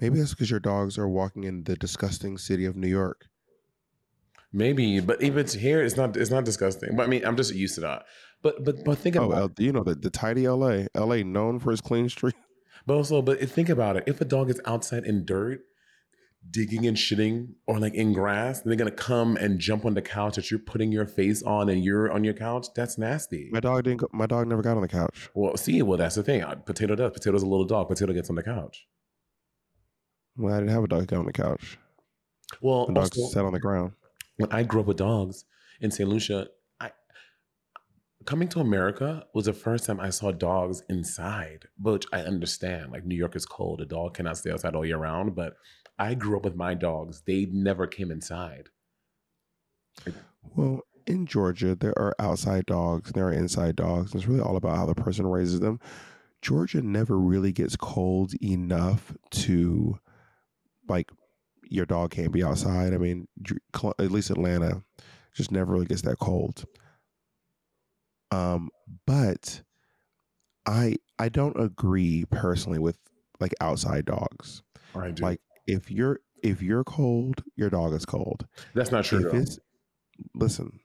Maybe that's because your dogs are walking in the disgusting city of New York. Maybe, but if it's here, it's not. It's not disgusting. But I mean, I'm just used to that. But but but think Oh, about. L- you know the, the tidy LA. LA known for its clean street. But also, but think about it. If a dog is outside in dirt, digging and shitting, or like in grass, they're gonna come and jump on the couch that you're putting your face on, and you're on your couch. That's nasty. My dog didn't. Go, my dog never got on the couch. Well, see, well, that's the thing. Potato does. Potato's a little dog. Potato gets on the couch. Well, I didn't have a dog on the couch. Well, The dog also, sat on the ground. when I grew up with dogs in St. Lucia, I coming to America was the first time I saw dogs inside, which I understand. Like New York is cold, a dog cannot stay outside all year round. But I grew up with my dogs; they never came inside. Well, in Georgia, there are outside dogs and there are inside dogs. It's really all about how the person raises them. Georgia never really gets cold enough to, like, your dog can't be outside. I mean, at least Atlanta just never really gets that cold. Um, but I I don't agree personally with like outside dogs. I do. Like if you're if you're cold, your dog is cold. That's not true. Listen,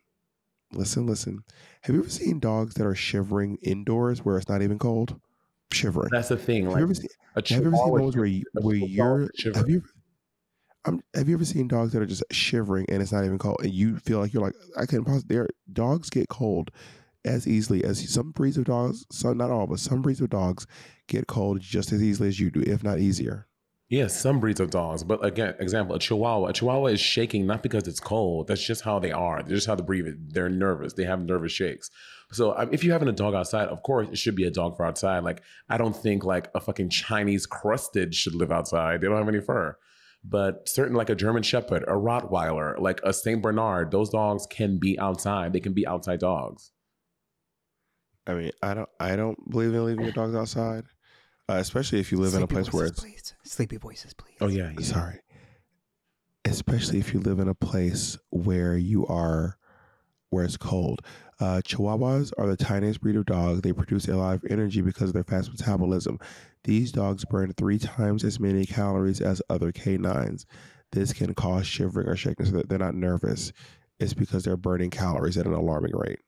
listen, listen. Have you ever seen dogs that are shivering indoors where it's not even cold? Shivering. That's the thing. have Like you ever seen? a Have you ever seen ones where you, where you're Have you? Um, have you ever seen dogs that are just shivering and it's not even cold, and you feel like you're like I couldn't possibly. Their dogs get cold as easily as some breeds of dogs. Some, not all, but some breeds of dogs get cold just as easily as you do, if not easier. Yes, some breeds of dogs. But again, example, a Chihuahua. A Chihuahua is shaking not because it's cold. That's just how they are. They're just how they breathe. They're nervous. They have nervous shakes. So um, if you're having a dog outside, of course it should be a dog for outside. Like I don't think like a fucking Chinese Crested should live outside. They don't have any fur. But certain like a German Shepherd, a Rottweiler, like a Saint Bernard, those dogs can be outside. They can be outside dogs. I mean, I don't, I don't believe in leaving your dogs outside, uh, especially if you live in a Sleepy place where it's please. Sleepy voices, please. Oh yeah, yeah. sorry. Especially if you live in a place where you are, where it's cold. Uh, Chihuahuas are the tiniest breed of dog. They produce a lot of energy because of their fast metabolism. These dogs burn three times as many calories as other canines. This can cause shivering or shaking, so that they're not nervous. It's because they're burning calories at an alarming rate.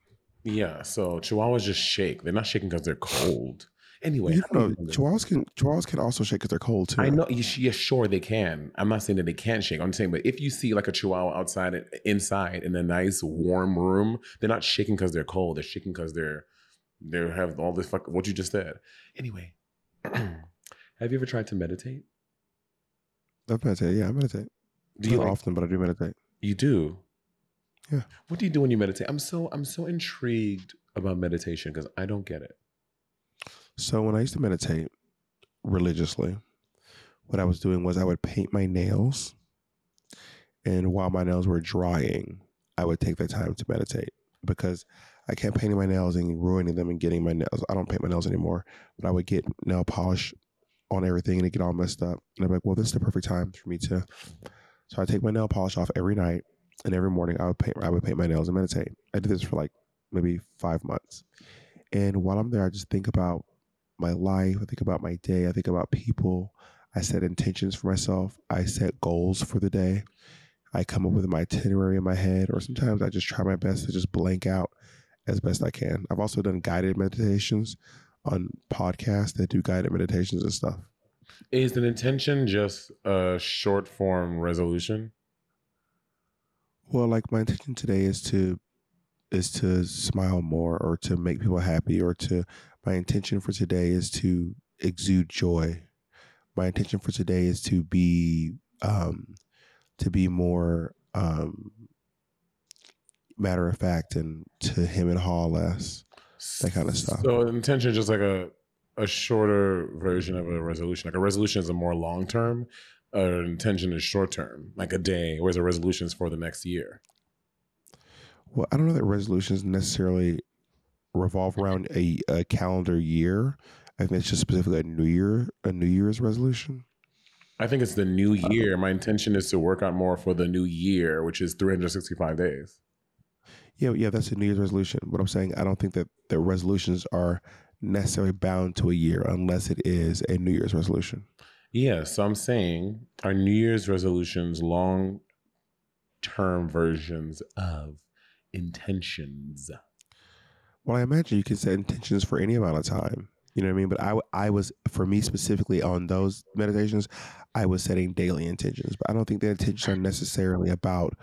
Yeah. So Chihuahuas just shake. They're not shaking because they're cold. Anyway, you don't know. Chihuahuas can Chihuahuas can also shake because they're cold too. I know. Yeah, sure they can. I'm not saying that they can't shake. I'm saying, but if you see like a Chihuahua outside, and inside in a nice warm room, they're not shaking because they're cold. They're shaking because they're they have all this fuck what you just said. Anyway, have you ever tried to meditate? I meditate. Yeah, I meditate. Do you Not like- often, but I do meditate. You do. Yeah. What do you do when you meditate? I'm so I'm so intrigued about meditation because I don't get it. So when I used to meditate religiously, what I was doing was I would paint my nails, and while my nails were drying, I would take that time to meditate because I kept painting my nails and ruining them and getting my nails. I don't paint my nails anymore, but I would get nail polish on everything and it get all messed up. And I'm like, well, this is the perfect time for me to. So I take my nail polish off every night, and every morning I would paint. I would paint my nails and meditate. I did this for like maybe five months, and while I'm there, I just think about my life. I think about my day. I think about people. I set intentions for myself. I set goals for the day. I come up with my itinerary in my head, or sometimes I just try my best to just blank out as best I can. I've also done guided meditations on podcasts that do guided meditations and stuff. Is an intention just a short form resolution? Well, like my intention today is to is to smile more or to make people happy or to my intention for today is to exude joy. My intention for today is to be um to be more um matter of fact and to him and Hall less. That kind of stuff. So intention is just like a a shorter version of a resolution. Like a resolution is a more long term. An intention is short term, like a day, whereas a resolution is for the next year. Well, I don't know that resolutions necessarily revolve around a, a calendar year. I think it's just specifically a New Year, a New Year's resolution. I think it's the new year. My intention is to work out more for the new year, which is 365 days. Yeah, yeah, that's a New Year's resolution. But I'm saying I don't think that the resolutions are necessarily bound to a year unless it is a New Year's resolution. Yeah, so I'm saying our New Year's resolutions, long term versions of intentions. Well, I imagine you can set intentions for any amount of time. You know what I mean? But I, I was, for me specifically on those meditations, I was setting daily intentions. But I don't think the intentions are necessarily about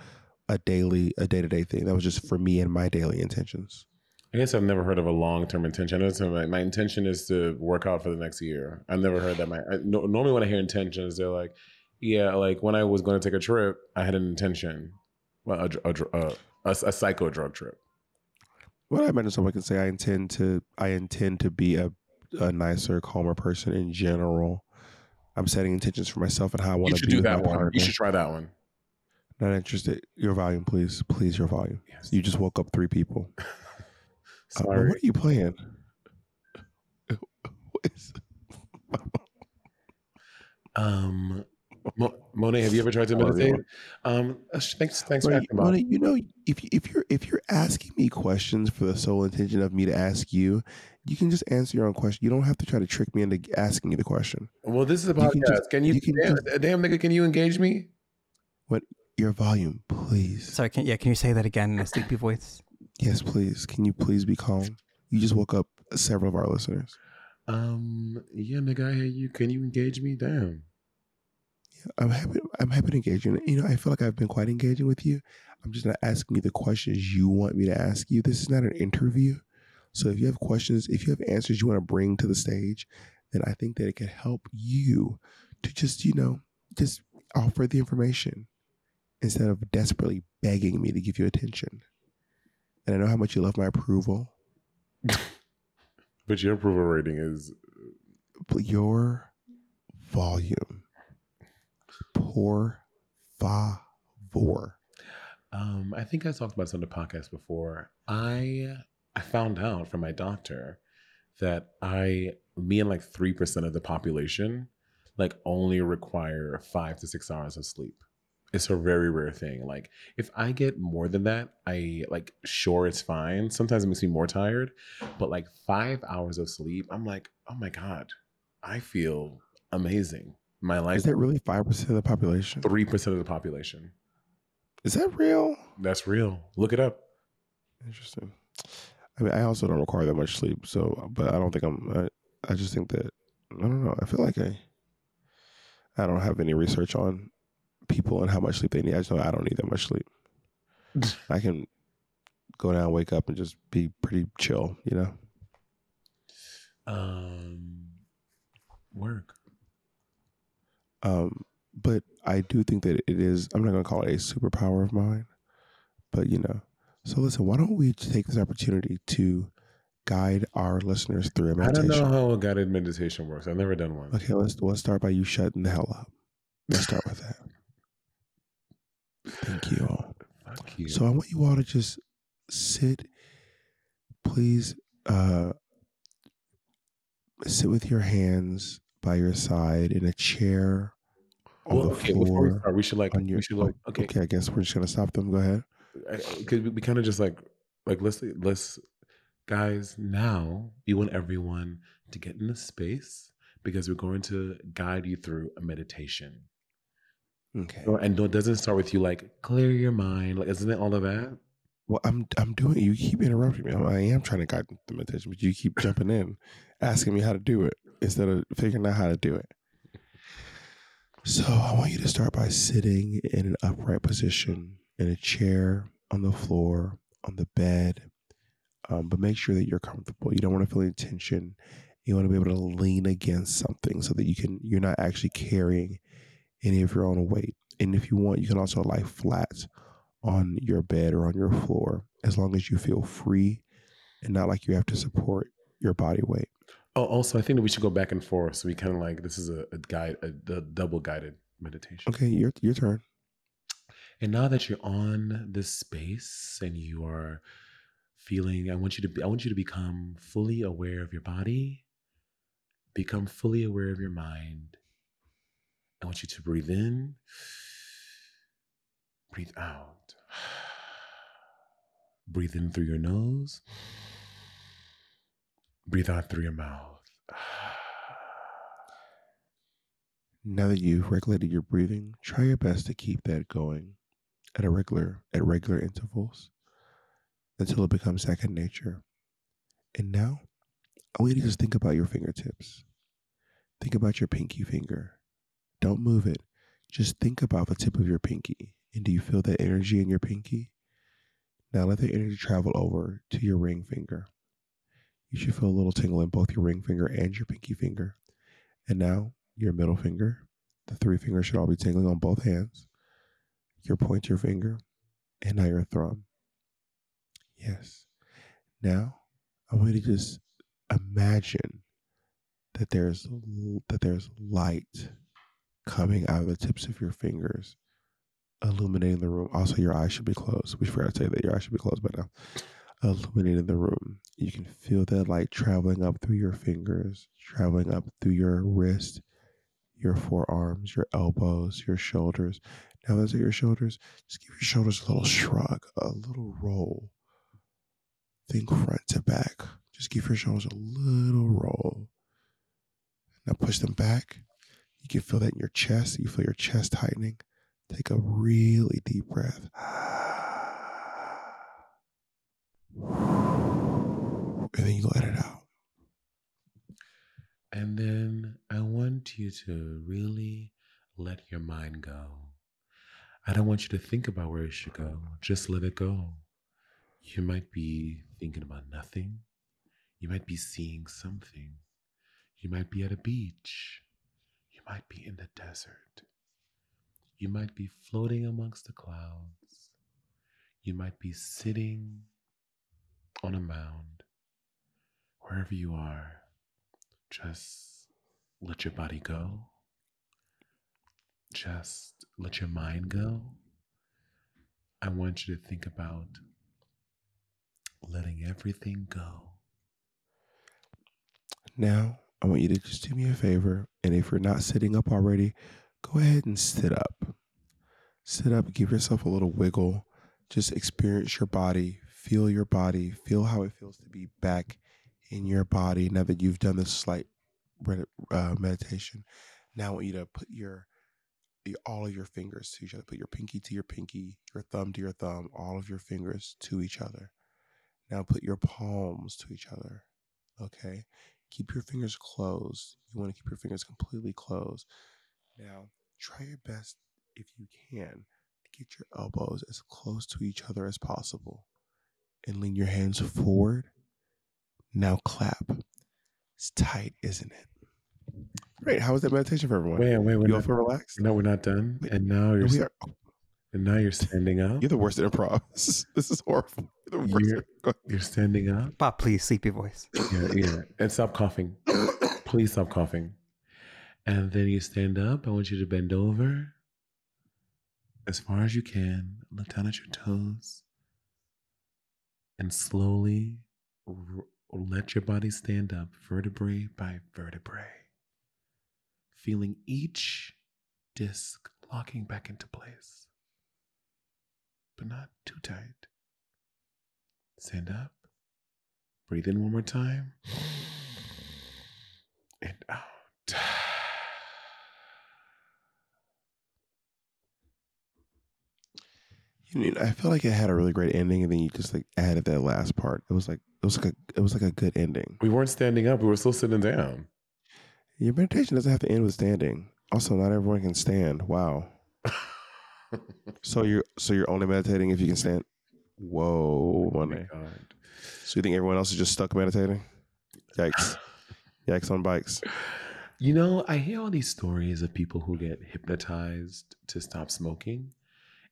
a daily, a day to day thing. That was just for me and my daily intentions. I guess I've never heard of a long term intention. I know my, my intention is to work out for the next year. I've never heard that. My I, no, normally when I hear intentions, they're like, yeah, like when I was going to take a trip, I had an intention, well, a, a, a, a, psycho drug trip. Well, I imagine someone can say, I intend to, I intend to be a, a nicer, calmer person in general. I'm setting intentions for myself and how I want to be do with my that one. partner. You should try that one. Not interested. Your volume, please. Please, your volume. You just woke up three people. Uh, Sorry. what are you playing? Um, Mo- Monet, have you ever tried to I love you, meditate? Um, uh, thanks, thanks for well, about. it. you know, if you- if you're if you're asking me questions for the sole intention of me to ask you, you can just answer your own question. You don't have to try to trick me into asking you the question. Well, this is a You can podcast. just- Can you, you can damn, just- damn nigga? Can you engage me? What your volume, please? Sorry, can, yeah, can you say that again in a sleepy voice? Yes, please. Can you please be calm? You just woke up several of our listeners. Um, yeah, nigga, I hear you. Can you engage me? Damn. I'm happy. I'm happy to engage you. You know, I feel like I've been quite engaging with you. I'm just not asking you the questions you want me to ask you. This is not an interview. So if you have questions, if you have answers you want to bring to the stage, then I think that it can help you to just, you know, just offer the information instead of desperately begging me to give you attention. And I know how much you love my approval, But your approval rating is your volume, por favor. Um, I think I talked about this on the podcast before. I I found out from my doctor that I, me and like three percent of the population, like only require five to six hours of sleep. It's a very rare thing. Like if I get more than that, I like sure it's fine. Sometimes it makes me more tired, but like five hours of sleep, I'm like, oh my god, I feel amazing. My life Is that really 5% of the population? three percent of the population. Is that real? That's real. Look it up. Interesting. I mean, I also don't require that much sleep, so but I don't think I'm. I, I just think that I don't know. I feel like I. I don't have any research on people and how much sleep they need. I just know I don't need that much sleep. I can go down, wake up, and just be pretty chill. You know. Um, work. Um, but I do think that it is. I'm not going to call it a superpower of mine, but you know. So listen, why don't we take this opportunity to guide our listeners through a I don't know how a guided meditation works. I've never done one. Okay, let's let's start by you shutting the hell up. Let's start with that. Thank you all. Fuck you. So I want you all to just sit please uh, sit with your hands by your side in a chair on Well, the okay, before we floor. start, we should like on your, we should like okay. okay, I guess we're just gonna stop them. Go ahead. because we, we kind of just like like let's let's guys now we want everyone to get in the space because we're going to guide you through a meditation Okay. And it doesn't start with you like clear your mind like isn't it all of that Well, I'm I'm doing. You keep interrupting me. I'm, I am trying to guide the meditation, but you keep jumping in, asking me how to do it instead of figuring out how to do it. So I want you to start by sitting in an upright position in a chair, on the floor, on the bed, um, but make sure that you're comfortable. You don't want to feel any tension. You want to be able to lean against something so that you can. You're not actually carrying any of your own weight. And if you want, you can also lie flat on your bed or on your floor as long as you feel free and not like you have to support your body weight. oh also i think that we should go back and forth so we kind of like this is a, a guide a, a double guided meditation Okay, your your turn. And now that you're on this space and you are feeling, I want you to be, I want you to become fully aware of your body, become fully aware of your mind. I want you to breathe in, breathe out. Breathe in through your nose, breathe out through your mouth. Now that you've regulated your breathing, try your best to keep that going at a regular at regular intervals until it becomes second nature. And now, I want you to just think about your fingertips. Think about your pinky finger. Don't move it. Just think about the tip of your pinky. And do you feel that energy in your pinky? Now let the energy travel over to your ring finger. You should feel a little tingle in both your ring finger and your pinky finger. And now your middle finger. The three fingers should all be tingling on both hands. Your pointer finger, and now your thumb. Yes. Now I want you to just imagine that there's that there's light coming out of the tips of your fingers, illuminating the room. Also, your eyes should be closed. We forgot to say that your eyes should be closed by now. Illuminating the room. You can feel that light traveling up through your fingers, traveling up through your wrist, your forearms, your elbows, your shoulders. Now, those are your shoulders. Just give your shoulders a little shrug, a little roll. Think front to back. Just give your shoulders a little roll. Now push them back. You can feel that in your chest. You feel your chest tightening. Take a really deep breath. And then you let it out. And then I want you to really let your mind go. I don't want you to think about where it should go. Just let it go. You might be thinking about nothing. You might be seeing something. You might be at a beach. Might be in the desert. You might be floating amongst the clouds. You might be sitting on a mound. Wherever you are, just let your body go. Just let your mind go. I want you to think about letting everything go. Now, I want you to just do me a favor. And if you're not sitting up already, go ahead and sit up. Sit up, give yourself a little wiggle. Just experience your body, feel your body, feel how it feels to be back in your body now that you've done this slight uh, meditation. Now, I want you to put your, all of your fingers to each other. Put your pinky to your pinky, your thumb to your thumb, all of your fingers to each other. Now, put your palms to each other. Okay keep your fingers closed. You want to keep your fingers completely closed. Now, try your best if you can to get your elbows as close to each other as possible and lean your hands forward. Now clap. It's tight, isn't it? Great. How was that meditation for everyone? Wait, wait, wait. You all feel relaxed? No, we're not done. And now you're we are- oh, and now you're standing up. You're the worst at improv. This is, this is horrible. You're the worst. You're, you're standing up. Bob, please, sleepy voice. Yeah, yeah. And stop coughing. Please stop coughing. And then you stand up. I want you to bend over as far as you can. Look down at your toes. And slowly r- let your body stand up vertebrae by vertebrae, feeling each disc locking back into place, but not too tight. Stand up. Breathe in one more time. And out. You mean I feel like it had a really great ending, and then you just like added that last part. It was like it was like a it was like a good ending. We weren't standing up, we were still sitting down. Your meditation doesn't have to end with standing. Also, not everyone can stand. Wow. so you're so you're only meditating if you can stand. Whoa, Oh my. God. So you think everyone else is just stuck meditating? Yikes! Yikes on bikes. You know, I hear all these stories of people who get hypnotized to stop smoking,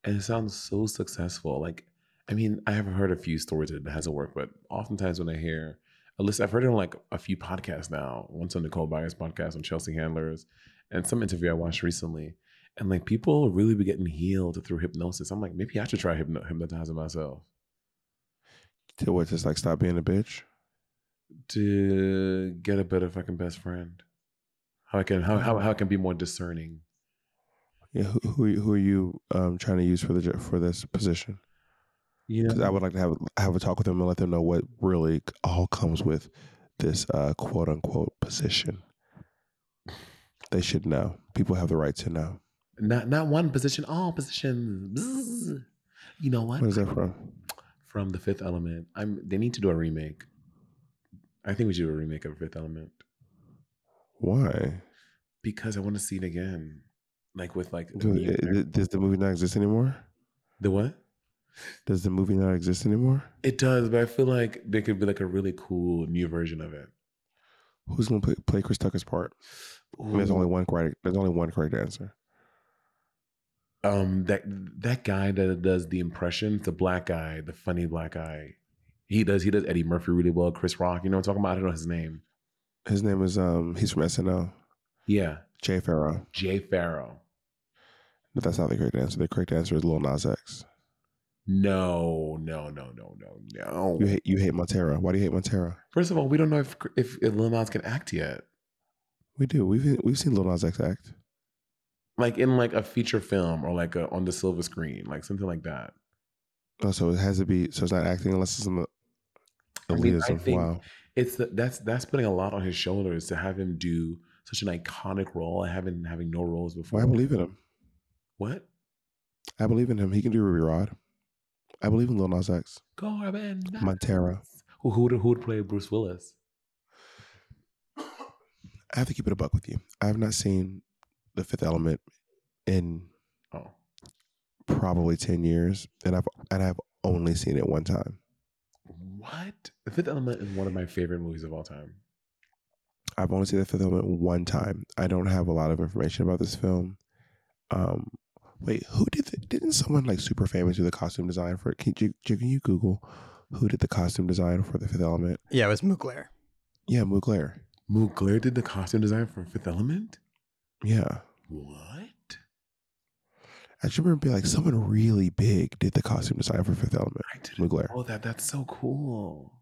and it sounds so successful. Like, I mean, I have heard a few stories that it hasn't worked, but oftentimes when I hear a list, I've heard it on like a few podcasts now. Once on Nicole Byer's podcast on Chelsea Handlers, and some interview I watched recently. And like people really be getting healed through hypnosis. I'm like, maybe I should try hypno- hypnotizing myself To what? Just like stop being a bitch. to get a better fucking best friend. How I can how how, how I can be more discerning. Yeah. Who who, are you- who are you um, trying to use for the for this position? You Because I would like to have have a talk with them and let them know what really all comes with this uh, quote unquote position. They should know. People have the right to know. Not not one position, all positions. Bzzz. You know what? What is that from? From the Fifth Element. I'm. They need to do a remake. I think we should do a remake of Fifth Element Why? because I want to see it again, like with like Do- Does the movie not exist anymore? the what? Does the movie not exist anymore? It does, but I feel like there could be like a really cool new version of it. Who's gonna play, play Chris Tucker's part? I mean, there's only one correct. There's only one correct answer. Um, that that guy that does the impressions, the black guy, the funny black guy. He does. He does Eddie Murphy really well. Chris Rock. You know what I'm talking about? I don't know his name. His name is um. He's from SNL. Yeah, Jay Pharoah. Jay Pharoah. But that's not the correct answer. The correct answer is Lil Nas X. No, no, no, no, no, no. You hate you hate Montero. Why do you hate Montero? First of all, we don't know if if, if Lil Nas can act yet. We do. We've we've seen Lil Nas X act. Like in like a feature film or like a, on the silver screen, like something like that. Oh, so it has to be. So it's not acting unless it's some I mean. I think wow. it's the, that's that's putting a lot on his shoulders to have him do such an iconic role and having having no roles before. Well, I believe in him. What? I believe in him. He can do Ruby Rod. I believe in Lil Nas X. Korben. Montero. Who who would, who would play Bruce Willis? I have to keep it a buck with you. I have not seen The Fifth Element in Oh, probably ten years, and I've and I've only seen it one time. what? The Fifth Element is one of my favorite movies of all time. I've only seen The Fifth Element one time. I don't have a lot of information about this film. Um, wait, who did? The, didn't someone like super famous do the costume design for it? Can you, can you Google who did the costume design for The Fifth Element? Yeah, it was Mugler. Yeah, Mugler. Mugler did the costume design for Fifth Element. Yeah, What? I just remember being like hmm. someone really big did the costume design for Fifth Element. I didn't Mugler. know that. That's so cool.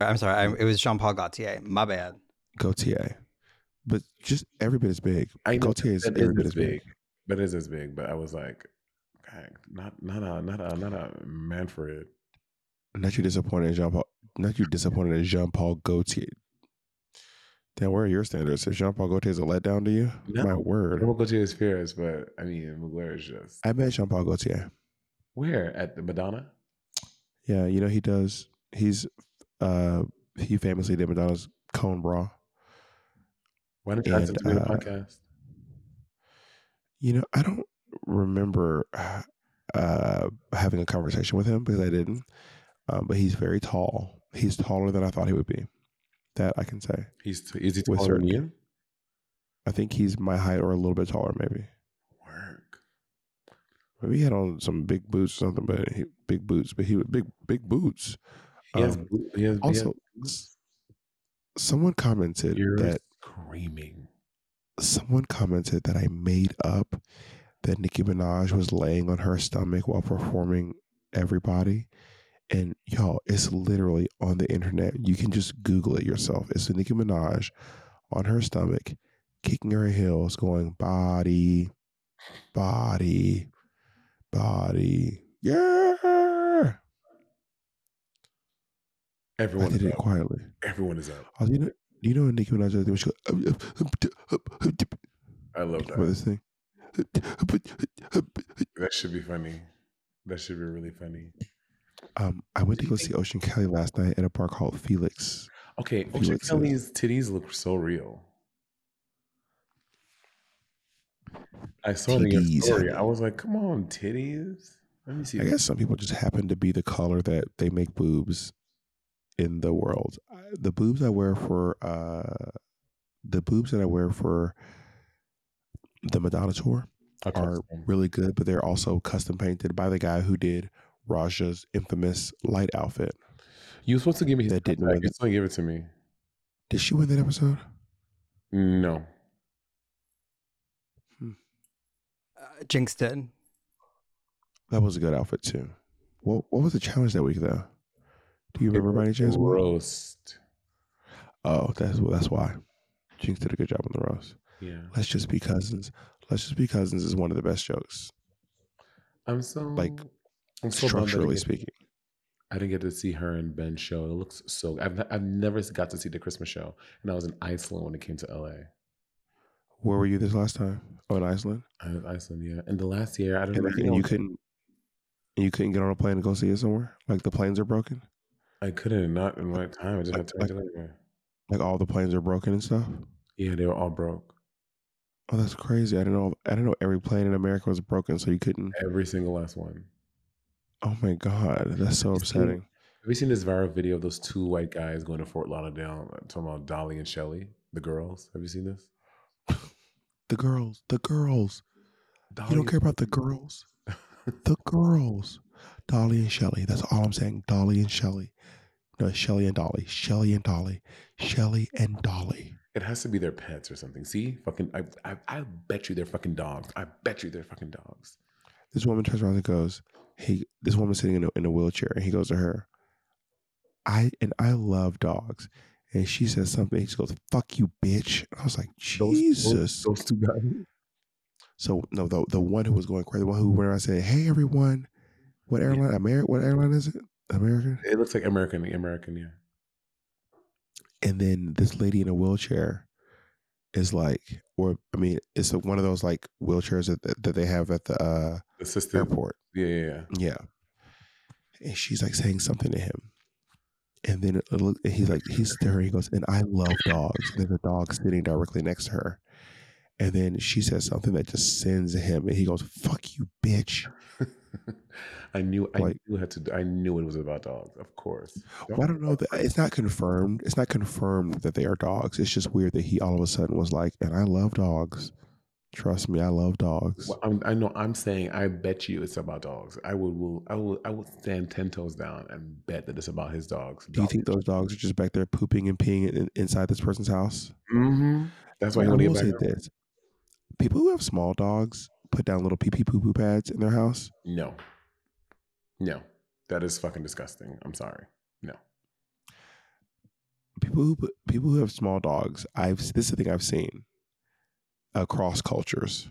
I'm sorry, I, it was Jean Paul Gaultier. My bad. Gaultier. But just every bit as big. I know Gaultier is every is bit as as big. big. That is as big. But I was like, not not a not a not a Manfred. Not you disappointed in Jean Paul. Not you disappointed in Jean Paul Gaultier. Then where are your standards? If Jean Paul Gaultier is a letdown to you, No. my word. We'll go to his fears, but I mean, Mugler is just I met Jean Paul Gaultier. where at the Madonna. Yeah, you know he does. He's uh he famously did Madonna's cone bra. Why don't you him to the uh, podcast? You know, I don't remember uh having a conversation with him because I didn't. Um, but he's very tall. He's taller than I thought he would be. That I can say. He's is he taller than you? I think he's my height or a little bit taller, maybe. Work. Maybe he had on some big boots or something, but he, big boots. But he was big, big boots. He has, Um, he has he has also, someone commented that screaming. someone commented that I made up that Nicki Minaj was laying on her stomach while performing Everybody, And y'all, it's literally on the internet. You can just Google it yourself. It's Nicki Minaj on her stomach, kicking her heels, going body, body, body. Yeah. Everyone I did is it up. quietly. Everyone is up. Oh, do you know? Do you know Nicki Minaj does when she goes? I love that. this thing. That should be funny. That should be really funny. Um, I went to go see Ocean Kelly last night at a bar called Felix. Okay, Ocean Felix is- Kelly's titties look so real. I saw your story. I was like, "Come on, titties." Let me see. I guess some people just happen to be the color that they make boobs in the world. The boobs I wear for uh the boobs that I wear for the Madonna tour Okay, are really good, but they're also custom painted by the guy who did Raja's infamous light outfit. You were supposed to give me his that didn't contact. win. You're supposed to give it to me. Did she win that episode? No. Uh, Jinx did. That was a good outfit too. What what was the challenge that week though? Do you remember by any chance? Roast. Oh, that's that's why. Jinx did a good job on the roast. Yeah. Let's just be cousins. Let's just be cousins is one of the best jokes. I'm so Like, I'm so bummed structurally speaking. I didn't get to see her and Ben's show. It looks so. I've I've never got to see the Christmas show, and I was in Iceland when it came to LA. Where were you this last time? Oh, in Iceland. I was Iceland, yeah. And the last year, I don't And, know. and you couldn't. And you couldn't get on a plane and go see it somewhere. Like the planes are broken. I couldn't. Not in my time. I just had time to go anywhere. Like all the planes are broken and stuff. Yeah, they were all broke. Oh, that's crazy. I didn't know. I didn't know every plane in America was broken, so you couldn't. Every single last one. Oh my god, that's so Have you seen- upsetting. Have you seen this viral video of those two white guys going to Fort Lauderdale uh, talking about Dolly and Shelly, the girls? Have you seen this? The girls, the girls. Dolly You don't care about the girls. the girls. Dolly and Shelly. That's all I'm saying. Dolly and Shelly. No, Shelly and Dolly. Shelly and Dolly. Shelly and Dolly. It has to be their pets or something. See, fucking, I, I, I bet you they're fucking dogs. I bet you they're fucking dogs. This woman turns around and goes, "Hey, this woman sitting in a, in a wheelchair," and he goes to her, "I and I love dogs." And she says something. She goes, "Fuck you, bitch." I was like, Jesus. those, those two guys. So no, the the one who was going crazy, the one who went around said, "Hey, everyone, what airline? Amer- What airline is it? American." It looks like American, American, yeah. and then this lady in a wheelchair is like, or I mean, it's one of those like wheelchairs that that, they have at the uh, Assisted. airport. Yeah, yeah, yeah. Yeah, and she's like saying something to him, and then it look, and he's like, he's there. He goes, and I love dogs. And there's a dog sitting directly next to her, and then she says something that just sends him, and he goes, "Fuck you, bitch." I knew, I knew had to. I knew it was about dogs, of course. Well, I don't know that it's not confirmed. It's not confirmed that they are dogs. It's just weird that he all of a sudden was like, and I love dogs. Trust me, I love dogs. Well, I'm, I know. I'm saying. I bet you it's about dogs. I would. Will. I will. I would stand ten toes down and bet that it's about his dogs. Do you think those dogs are just back there pooping and peeing in, inside this person's house? Mm-hmm. That's why I want to will get say back. this: people who have small dogs put down little pee pee poo poo pads in their house. No. No. That is fucking disgusting. I'm sorry. No. People who put, people who have small dogs, I've this is the thing I've seen across cultures,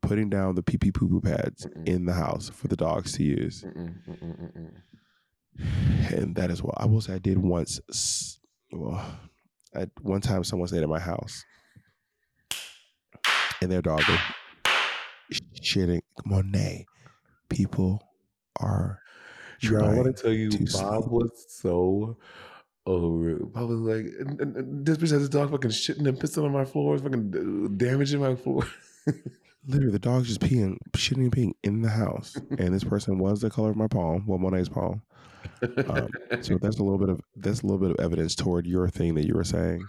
putting down the pee pee poo poo pads in the house for the dogs to use. Mm-mm, mm-mm, mm-mm. and that is what I will say. I did once. Well, at one time, someone stayed at my house, and their dog shitting. Monet, people are. Yo, I want to tell you, Bob sleep. was so over. Bob was like, this bitch has his dog fucking shitting and pissing on my floors, fucking uh, damaging my floor. Literally, the dog's just peeing, shitting and peeing in the house, and this person was the color of my palm, well, Monet's palm. Um, so that's a little bit of that's a little bit of evidence toward your thing that you were saying.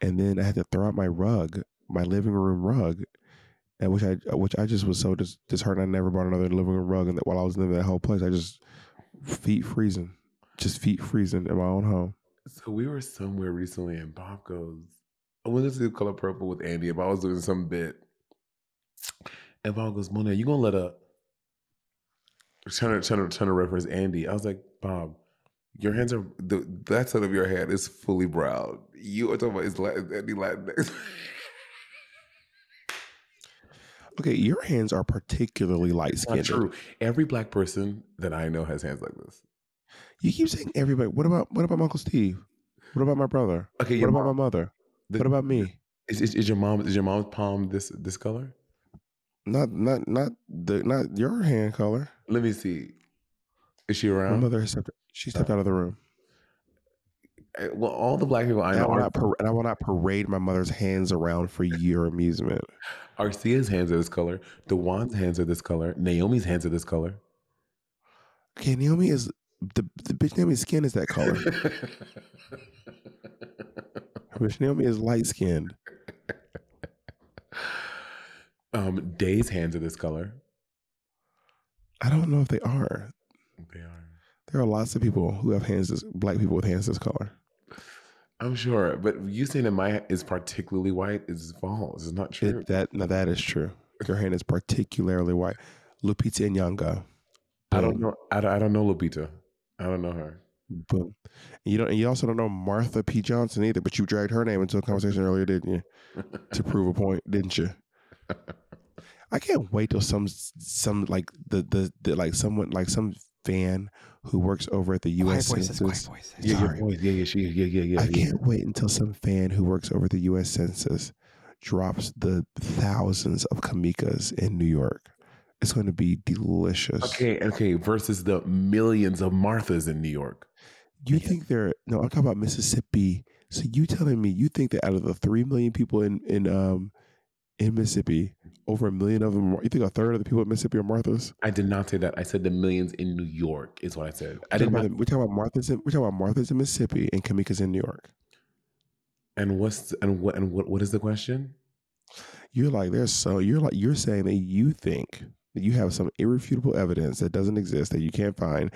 And then I had to throw out my rug, my living room rug, and which I which I just was so dis- disheartened. I never bought another living room rug, and that while I was living in that whole place, I just feet freezing, just feet freezing in my own home. So we were somewhere recently, and Bob goes, "I went to do Color Purple with Andy. If I was doing some bit, and Bob goes, Monet, you gonna let up?" Trying to trying to trying to reference Andy. I was like, Bob, Your hands are the that side of your hand is fully brown. You are talking about is Latin, any Latinx. Okay, your hands are particularly light skinned. true. Every black person that I know has hands like this. You keep saying everybody. What about what about my Uncle Steve? What about my brother? Okay, What about mom- my mother? the- what about me? Is, is, is your mom is your mom's palm this this color? Not not not the not your hand color. Let me see. Is she around? My mother has stepped. She stepped oh. out of the room. Uh, Well, all the black people I And I, know will are, not par- and I will not parade my mother's hands around for your amusement. Arcia's hands are this color. Dewan's hands are this color. Naomi's hands are this color. Okay, Naomi is the the bitch. Naomi's skin is that color. Bitch, Naomi is light skinned. um, Day's hands are this color. I don't know if they are. They are. There are lots of people who have hands this black people with hands this color. I'm sure, but you saying that my is particularly white is false. It's not true. It, that now that is true. Your hand is particularly white. Lupita Nyong'o. I don't know. I don't, I don't know Lupita. I don't know her. Boom. And you don't. And you also don't know Marsha P. Johnson either. But you dragged her name into a conversation earlier, didn't you? to prove a point, didn't you? I can't wait till some some like the the, the like someone like some fan who works over at the U.S. Quiet voices, quiet Census. voices. Yeah, Sorry. voice. Yeah, yeah, she, yeah, yeah, yeah. I yeah. can't wait until some fan who works over the U.S. Census drops the thousands of Kamikas in New York. It's going to be delicious. Okay, okay. Versus the millions of Marthas in New York. You think they're no? I'm talking about Mississippi. So you telling me you think that out of the three million people in in um in Mississippi, over a million of them, you think a third of the people in Mississippi are Marthas? I did not say that. I said the millions in New York is what I said. I We're talking, not. about, we're talking about Martha's. In, we're talking about Martha's in Mississippi and Kamika's in New York. And what's and what and what what is the question? You're like there's so you're like you're saying that you think that you have some irrefutable evidence that doesn't exist that you can't find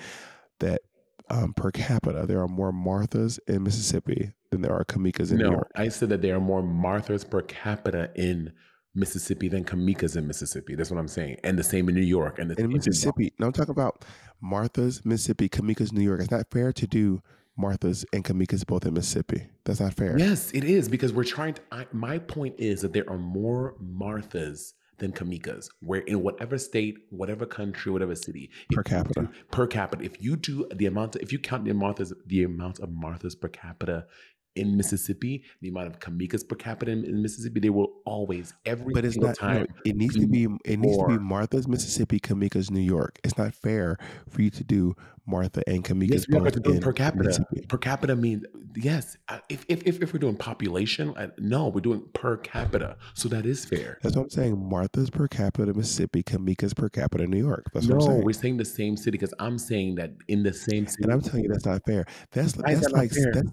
that um, per capita there are more Marthas in Mississippi than there are Kamikas in New No, York. I said that there are more Marthas per capita in Mississippi than Kamikas in Mississippi. That's what I'm saying. And the same in New York. And the in Mississippi. No, I'm talking about Martha's, Mississippi, Kamika's, New York. It's not fair to do Martha's and Kamika's both in Mississippi. That's not fair. Yes, it is because we're trying to. I, my point is that there are more Marthas than Kamikas, where in whatever state, whatever country, whatever city, Per capita. do- per capita. If you do the amount, of, if you count the Marthas, the amount of Marthas per capita in Mississippi, the amount of Kamikas per capita in, in Mississippi, they will always every But it's single not. time. no, it needs to be. It needs to be. Martha's, Mississippi, Kamika's, New York. It's not fair for you to do Martha and Kamika's Yes, both in per capita. Mississippi. Per capita means yes. If if if, if we're doing population, uh, no, we're doing per capita. So that is fair. That's what I'm saying. Martha's per capita, Mississippi, Kamika's per capita, New York. That's what no, I'm saying. we're saying the same city because I'm saying that in the same city. And I'm telling you, that's not fair. That's Why that's that like that's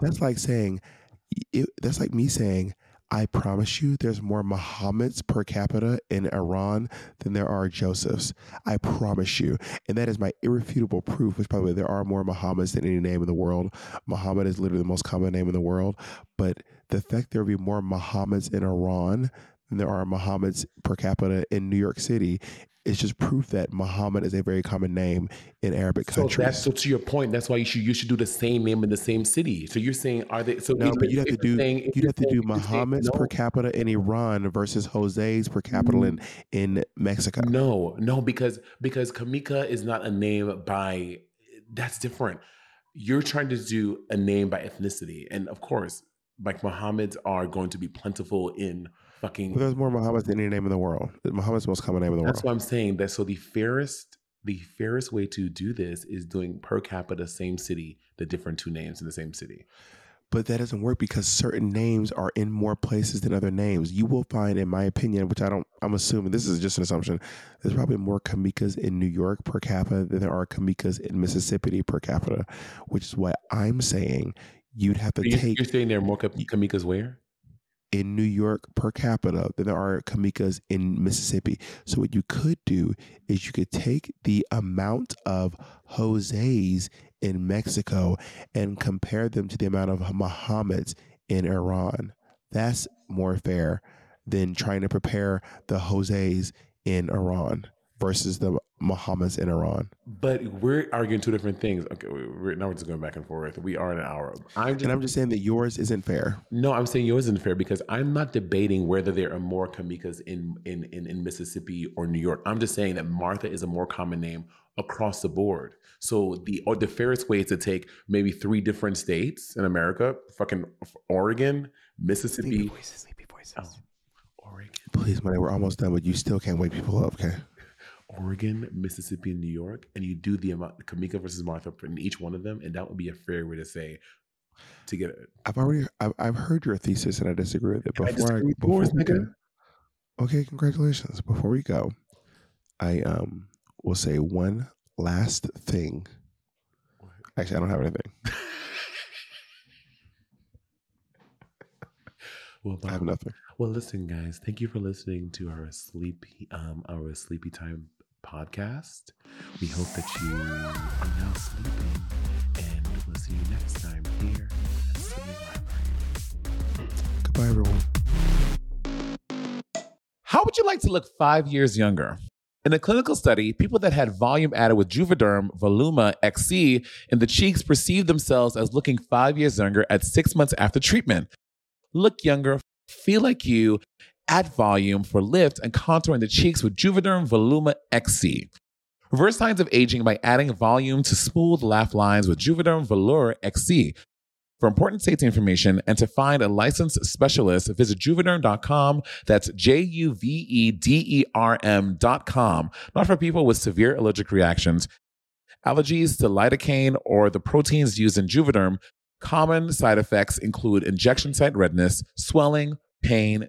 that's like saying it, that's like me saying I promise you, there's more Muhammad's per capita in Iran than there are Josephs. I promise you, and that is my irrefutable proof. Which, by the way, there are more Muhammads than any name in the world. Muhammad is literally the most common name in the world. But the fact there will be more Muhammads in Iran than there are Muhammads per capita in New York City It's just proof that Muhammad is a very common name in Arabic so countries. that's so to your point. That's why you should you should do the same name in the same city. So you're saying are they? So No, but you'd have to do saying- you'd you're have to do if you're saying- Muhammad's per capita in Iran versus Jose's per capita mm. in in Mexico. No, no, because because Kamika is not a name by that's different. You're trying to do a name by ethnicity, and of course, like Muhammad's are going to be plentiful in fucking. There's more Muhammads than any name in the world. Muhammad's the most common name in the That's world. That's what I'm saying. That so the fairest the fairest way to do this is doing per capita same city, the different two names in the same city. But that doesn't work because certain names are in more places than other names. You will find, in my opinion, which I don't, I'm assuming this is just an assumption, there's probably more Kamikas in New York per capita than there are Kamikas in Mississippi per capita, which is what I'm saying. You'd have to You're, take you're saying there are more Ka- Kamikas where? in New York per capita than there are Kamikas in Mississippi. So what you could do is you could take the amount of Jose's in Mexico and compare them to the amount of Muhammad's in Iran. That's more fair than trying to prepare the Jose's in Iran. Versus the Mohammeds in Iran. But we're arguing two different things. Okay, we're, now we're just going back and forth. We are in an hour. I'm just, And I'm just saying that yours isn't fair. no, I'm saying yours isn't fair because I'm not debating whether there are more Kamikas in, in in in Mississippi or New York. I'm just saying that Martha is a more common name across the board. So the or the fairest way is to take maybe three different states in America, fucking Oregon, Mississippi. Sleepy voices. Oh, Oregon, Please, money, we're almost done, but you still can't wake people up, okay? Oregon, Mississippi, and New York, and you do the amount Kamika versus Martha in each one of them, and that would be a fair way to say to get it. I've already I've, I've heard your thesis and I disagree with it. I Before disagree with before we go- okay, congratulations. Before we go, I um will say one last thing. Actually, I don't have anything. Well, I have nothing. well, listen, guys. Thank you for listening to our sleepy, um, our sleepy time podcast. We hope that you are now sleeping, and we'll see you next time here at Sibling Rivalry. Goodbye, everyone. How would you like to look five years younger? In a clinical study, people that had volume added with Juvederm Voluma XC in the cheeks perceived themselves as looking five years younger at six months after treatment. Look younger, feel like you, add volume for lift and contour in the cheeks with Juvederm Voluma XC. Reverse signs of aging by adding volume to smooth laugh lines with Juvederm Vollure XC. For important safety information and to find a licensed specialist, visit juvederm.com. That's J U V E D E R M.com. Not for people with severe allergic reactions, allergies to lidocaine, or the proteins used in Juvederm. Common side effects include injection site redness, swelling, pain,